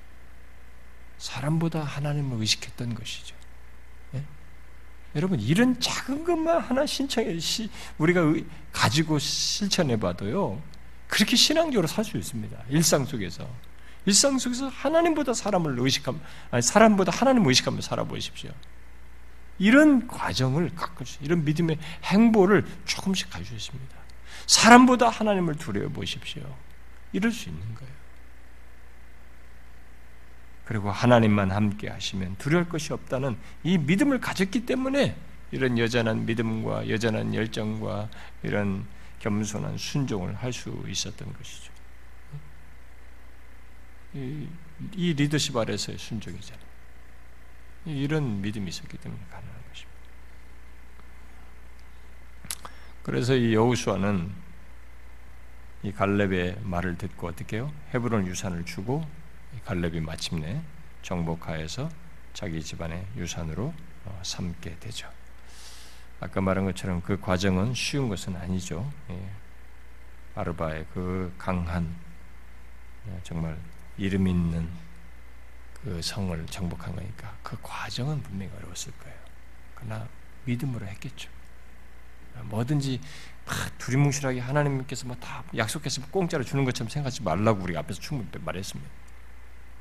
사람보다 하나님을 의식했던 것이죠. 네? 여러분 이런 작은 것만 하나 신청해 우리가 가지고 실천해 봐도요 그렇게 신앙적으로 살 수 있습니다. 일상 속에서 일상 속에서 하나님보다 사람을 의식함 아니 사람보다 하나님을 의식하며 살아보십시오. 이런 과정을 가끔씩 이런 믿음의 행보를 조금씩 있습니다. 사람보다 하나님을 두려워 보십시오. 이럴 수 있는 거예요. 그리고 하나님만 함께 하시면 두려울 것이 없다는 이 믿음을 가졌기 때문에 이런 여전한 믿음과 여전한 열정과 이런 겸손한 순종을 할 수 있었던 것이죠. 이, 이 리더십 아래서의 순종이잖아요. 이런 믿음이 있었기 때문에 가능한 것입니다. 그래서 이 여우수아는 이 갈렙의 말을 듣고 어떻게 해요? 헤브론 유산을 주고 갈렙이 마침내 정복하여서 자기 집안의 유산으로 어, 삼게 되죠. 아까 말한 것처럼 그 과정은 쉬운 것은 아니죠. 예. 아르바의 그 강한 예, 정말 이름 있는 그 성을 정복한 거니까 그 과정은 분명히 어려웠을 거예요. 그러나 믿음으로 했겠죠. 뭐든지 막 두리뭉실하게 하나님께서 뭐다 약속했으면 공짜로 주는 것처럼 생각하지 말라고 우리 앞에서 충분히 말했습니다.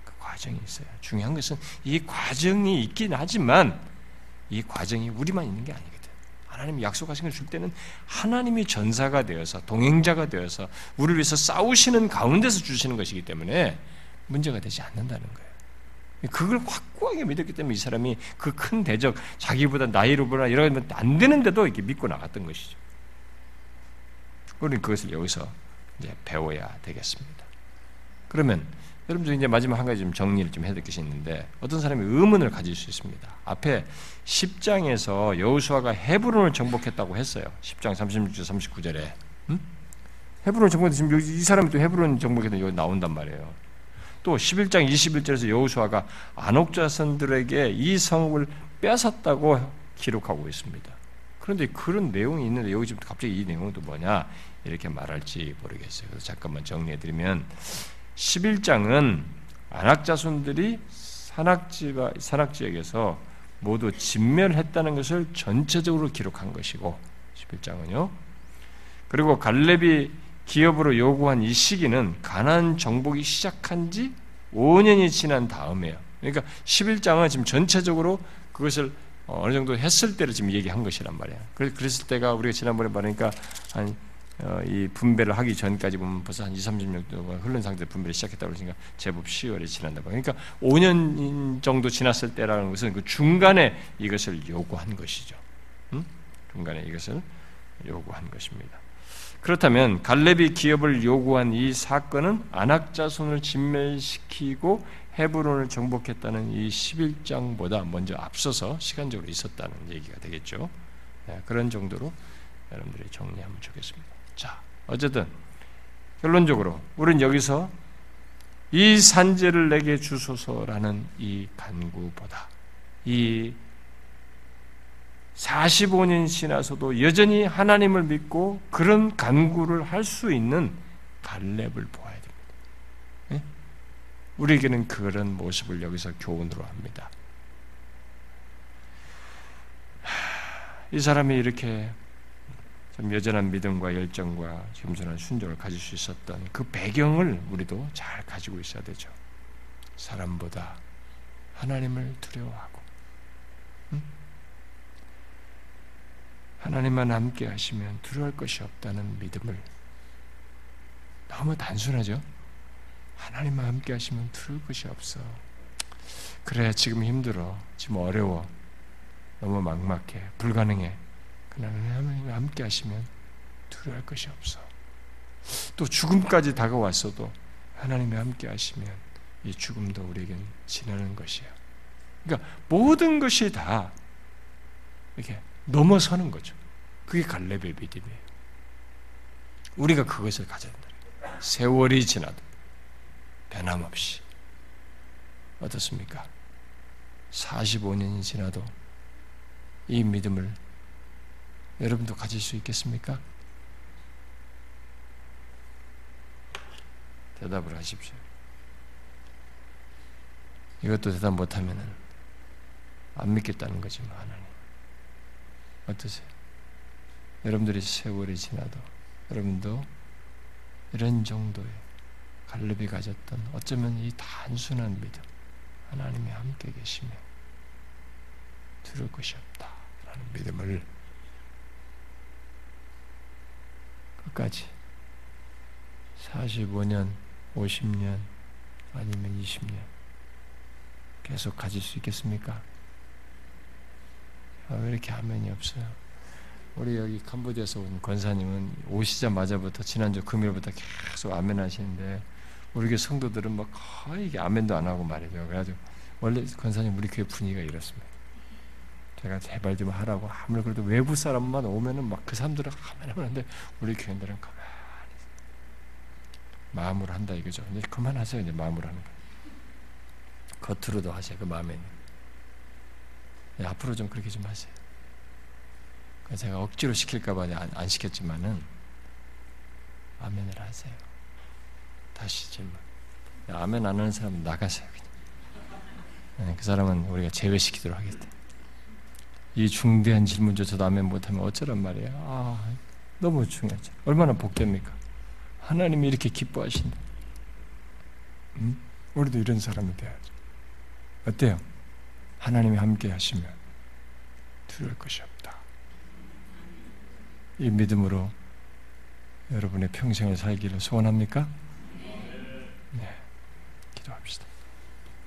그 과정이 있어요. 중요한 것은 이 과정이 있긴 하지만 이 과정이 우리만 있는 게 아니거든. 하나님이 약속하신 걸 줄 때는 하나님이 전사가 되어서 동행자가 되어서 우리를 위해서 싸우시는 가운데서 주시는 것이기 때문에 문제가 되지 않는다는 거예요. 그걸 확고하게 믿었기 때문에 이 사람이 그 큰 대적, 자기보다 나이로보다 이러면 안 되는데도 이렇게 믿고 나갔던 것이죠. 우리는 그것을 여기서 이제 배워야 되겠습니다. 그러면 여러분들 이제 마지막 한 가지 좀 정리를 좀될 것이 있는데 어떤 사람이 의문을 가질 수 있습니다. 앞에 10장에서 여호수아가 헤브론을 정복했다고 했어요. 10장 36절 39절에 음? 헤브론 정복했 지금 이 사람이 또 헤브론 정복했다 여기 나온단 말이에요. 또 11장 21절에서 여호수아가 안옥자선들에게 이 성을 뺏었다고 기록하고 있습니다. 그런데 그런 내용이 있는데 여기 지금 갑자기 이 내용은 또 뭐냐 이렇게 말할지 모르겠어요. 그래서 잠깐만 정리해 드리면 11장은 안악 자손들이 산악지가 산악 지역에서 모두 진멸했다는 것을 전체적으로 기록한 것이고 11장은요. 그리고 갈렙이 기업으로 요구한 이 시기는 가난 정복이 시작한 지 5년이 지난 다음에요. 그러니까 11장은 지금 전체적으로 그것을 어느 정도 했을 때를 지금 얘기한 것이란 말이야. 그랬을 때가 우리가 지난번에 말하니까 한 어, 이 분배를 하기 전까지 보면 벌써 한 2, 30년 동안 흐른 상태 분배를 시작했다고 그러니까 제법 10월이 지난다고. 그러니까 5년 정도 지났을 때라는 것은 그 중간에 이것을 요구한 것이죠. 음? 중간에 이것을 요구한 것입니다. 그렇다면 갈렙이 기업을 요구한 이 사건은 안악자 손을 진멸시키고 헤브론을 정복했다는 이 11장보다 먼저 앞서서 시간적으로 있었다는 얘기가 되겠죠. 네, 그런 정도로 여러분들이 정리하면 좋겠습니다. 자, 어쨌든 결론적으로 우리는 여기서 이 산재를 내게 주소서라는 이 간구보다 이 45년 지나서도 여전히 하나님을 믿고 그런 간구를 할 수 있는 갈렙을 보아야 됩니다. 네? 우리에게는 그런 모습을 여기서 교훈으로 합니다. 이 사람이 이렇게 좀 여전한 믿음과 열정과 겸손한 순종을 가질 수 있었던 그 배경을 우리도 잘 가지고 있어야 되죠. 사람보다 하나님을 두려워하고 응? 하나님만 함께 하시면 두려울 것이 없다는 믿음을 너무 단순하죠. 하나님만 함께 하시면 두려울 것이 없어. 그래 지금 힘들어. 지금 어려워. 너무 막막해. 불가능해. 그러나 하나님과 함께 하시면 두려울 것이 없어. 또 죽음까지 다가왔어도 하나님과 함께 하시면 이 죽음도 우리에겐 지나는 것이야. 그러니까 모든 것이 다 이렇게 넘어서는 거죠. 그게 갈렙의 믿음이에요. 우리가 그것을 가져야 된다. 세월이 지나도 변함없이 어떻습니까? 45년이 지나도 이 믿음을 여러분도 가질 수 있겠습니까? 대답을 하십시오. 이것도 대답 못하면 안 믿겠다는 거지만 하나님. 어떠세요? 여러분들이 세월이 지나도 여러분도 이런 정도의 갈렙이 가졌던 어쩌면 이 단순한 믿음 하나님이 함께 계시며 두려울 것이 없다라는 믿음을 끝까지 45년, 50년 아니면 20년 계속 가질 수 있겠습니까? 아, 왜 이렇게 화면이 없어요? 우리 여기 캄보디아에서 온 권사님은 오시자마자부터 지난주 금요일부터 계속 아멘 하시는데 우리 교회 성도들은 막 거의 이게 아멘도 안 하고 말이죠. 그래가지고 원래 권사님 우리 교회 분위기가 이렇습니다. 제가 제발 좀 하라고 아무리 그래도 외부 사람만 오면은 막 그 사람들은 가만히 하는데 우리 교인들은 가만히 마음으로 한다 이거죠. 이제 그만하세요. 이제 마음으로 하는 거. 겉으로도 하세요. 그 마음에 있는. 네, 앞으로 좀 그렇게 좀 하세요. 제가 억지로 시킬까봐 안, 안 시켰지만은 아멘을 하세요. 다시 질문. 아멘 안 하는 사람은 나가세요. 그냥. 네, 그 사람은 우리가 제외시키도록 하겠다. 이 중대한 질문조차도 아멘 못하면 어쩌란 말이야. 아, 너무 중요하죠. 얼마나 복됩니까? 하나님이 이렇게 기뻐하신다. 음? 우리도 이런 사람이 돼야죠. 어때요? 하나님이 함께 하시면 두려울 것이 없다. 이 믿음으로 여러분의 평생을 살기를 소원합니까? 네. 기도합시다.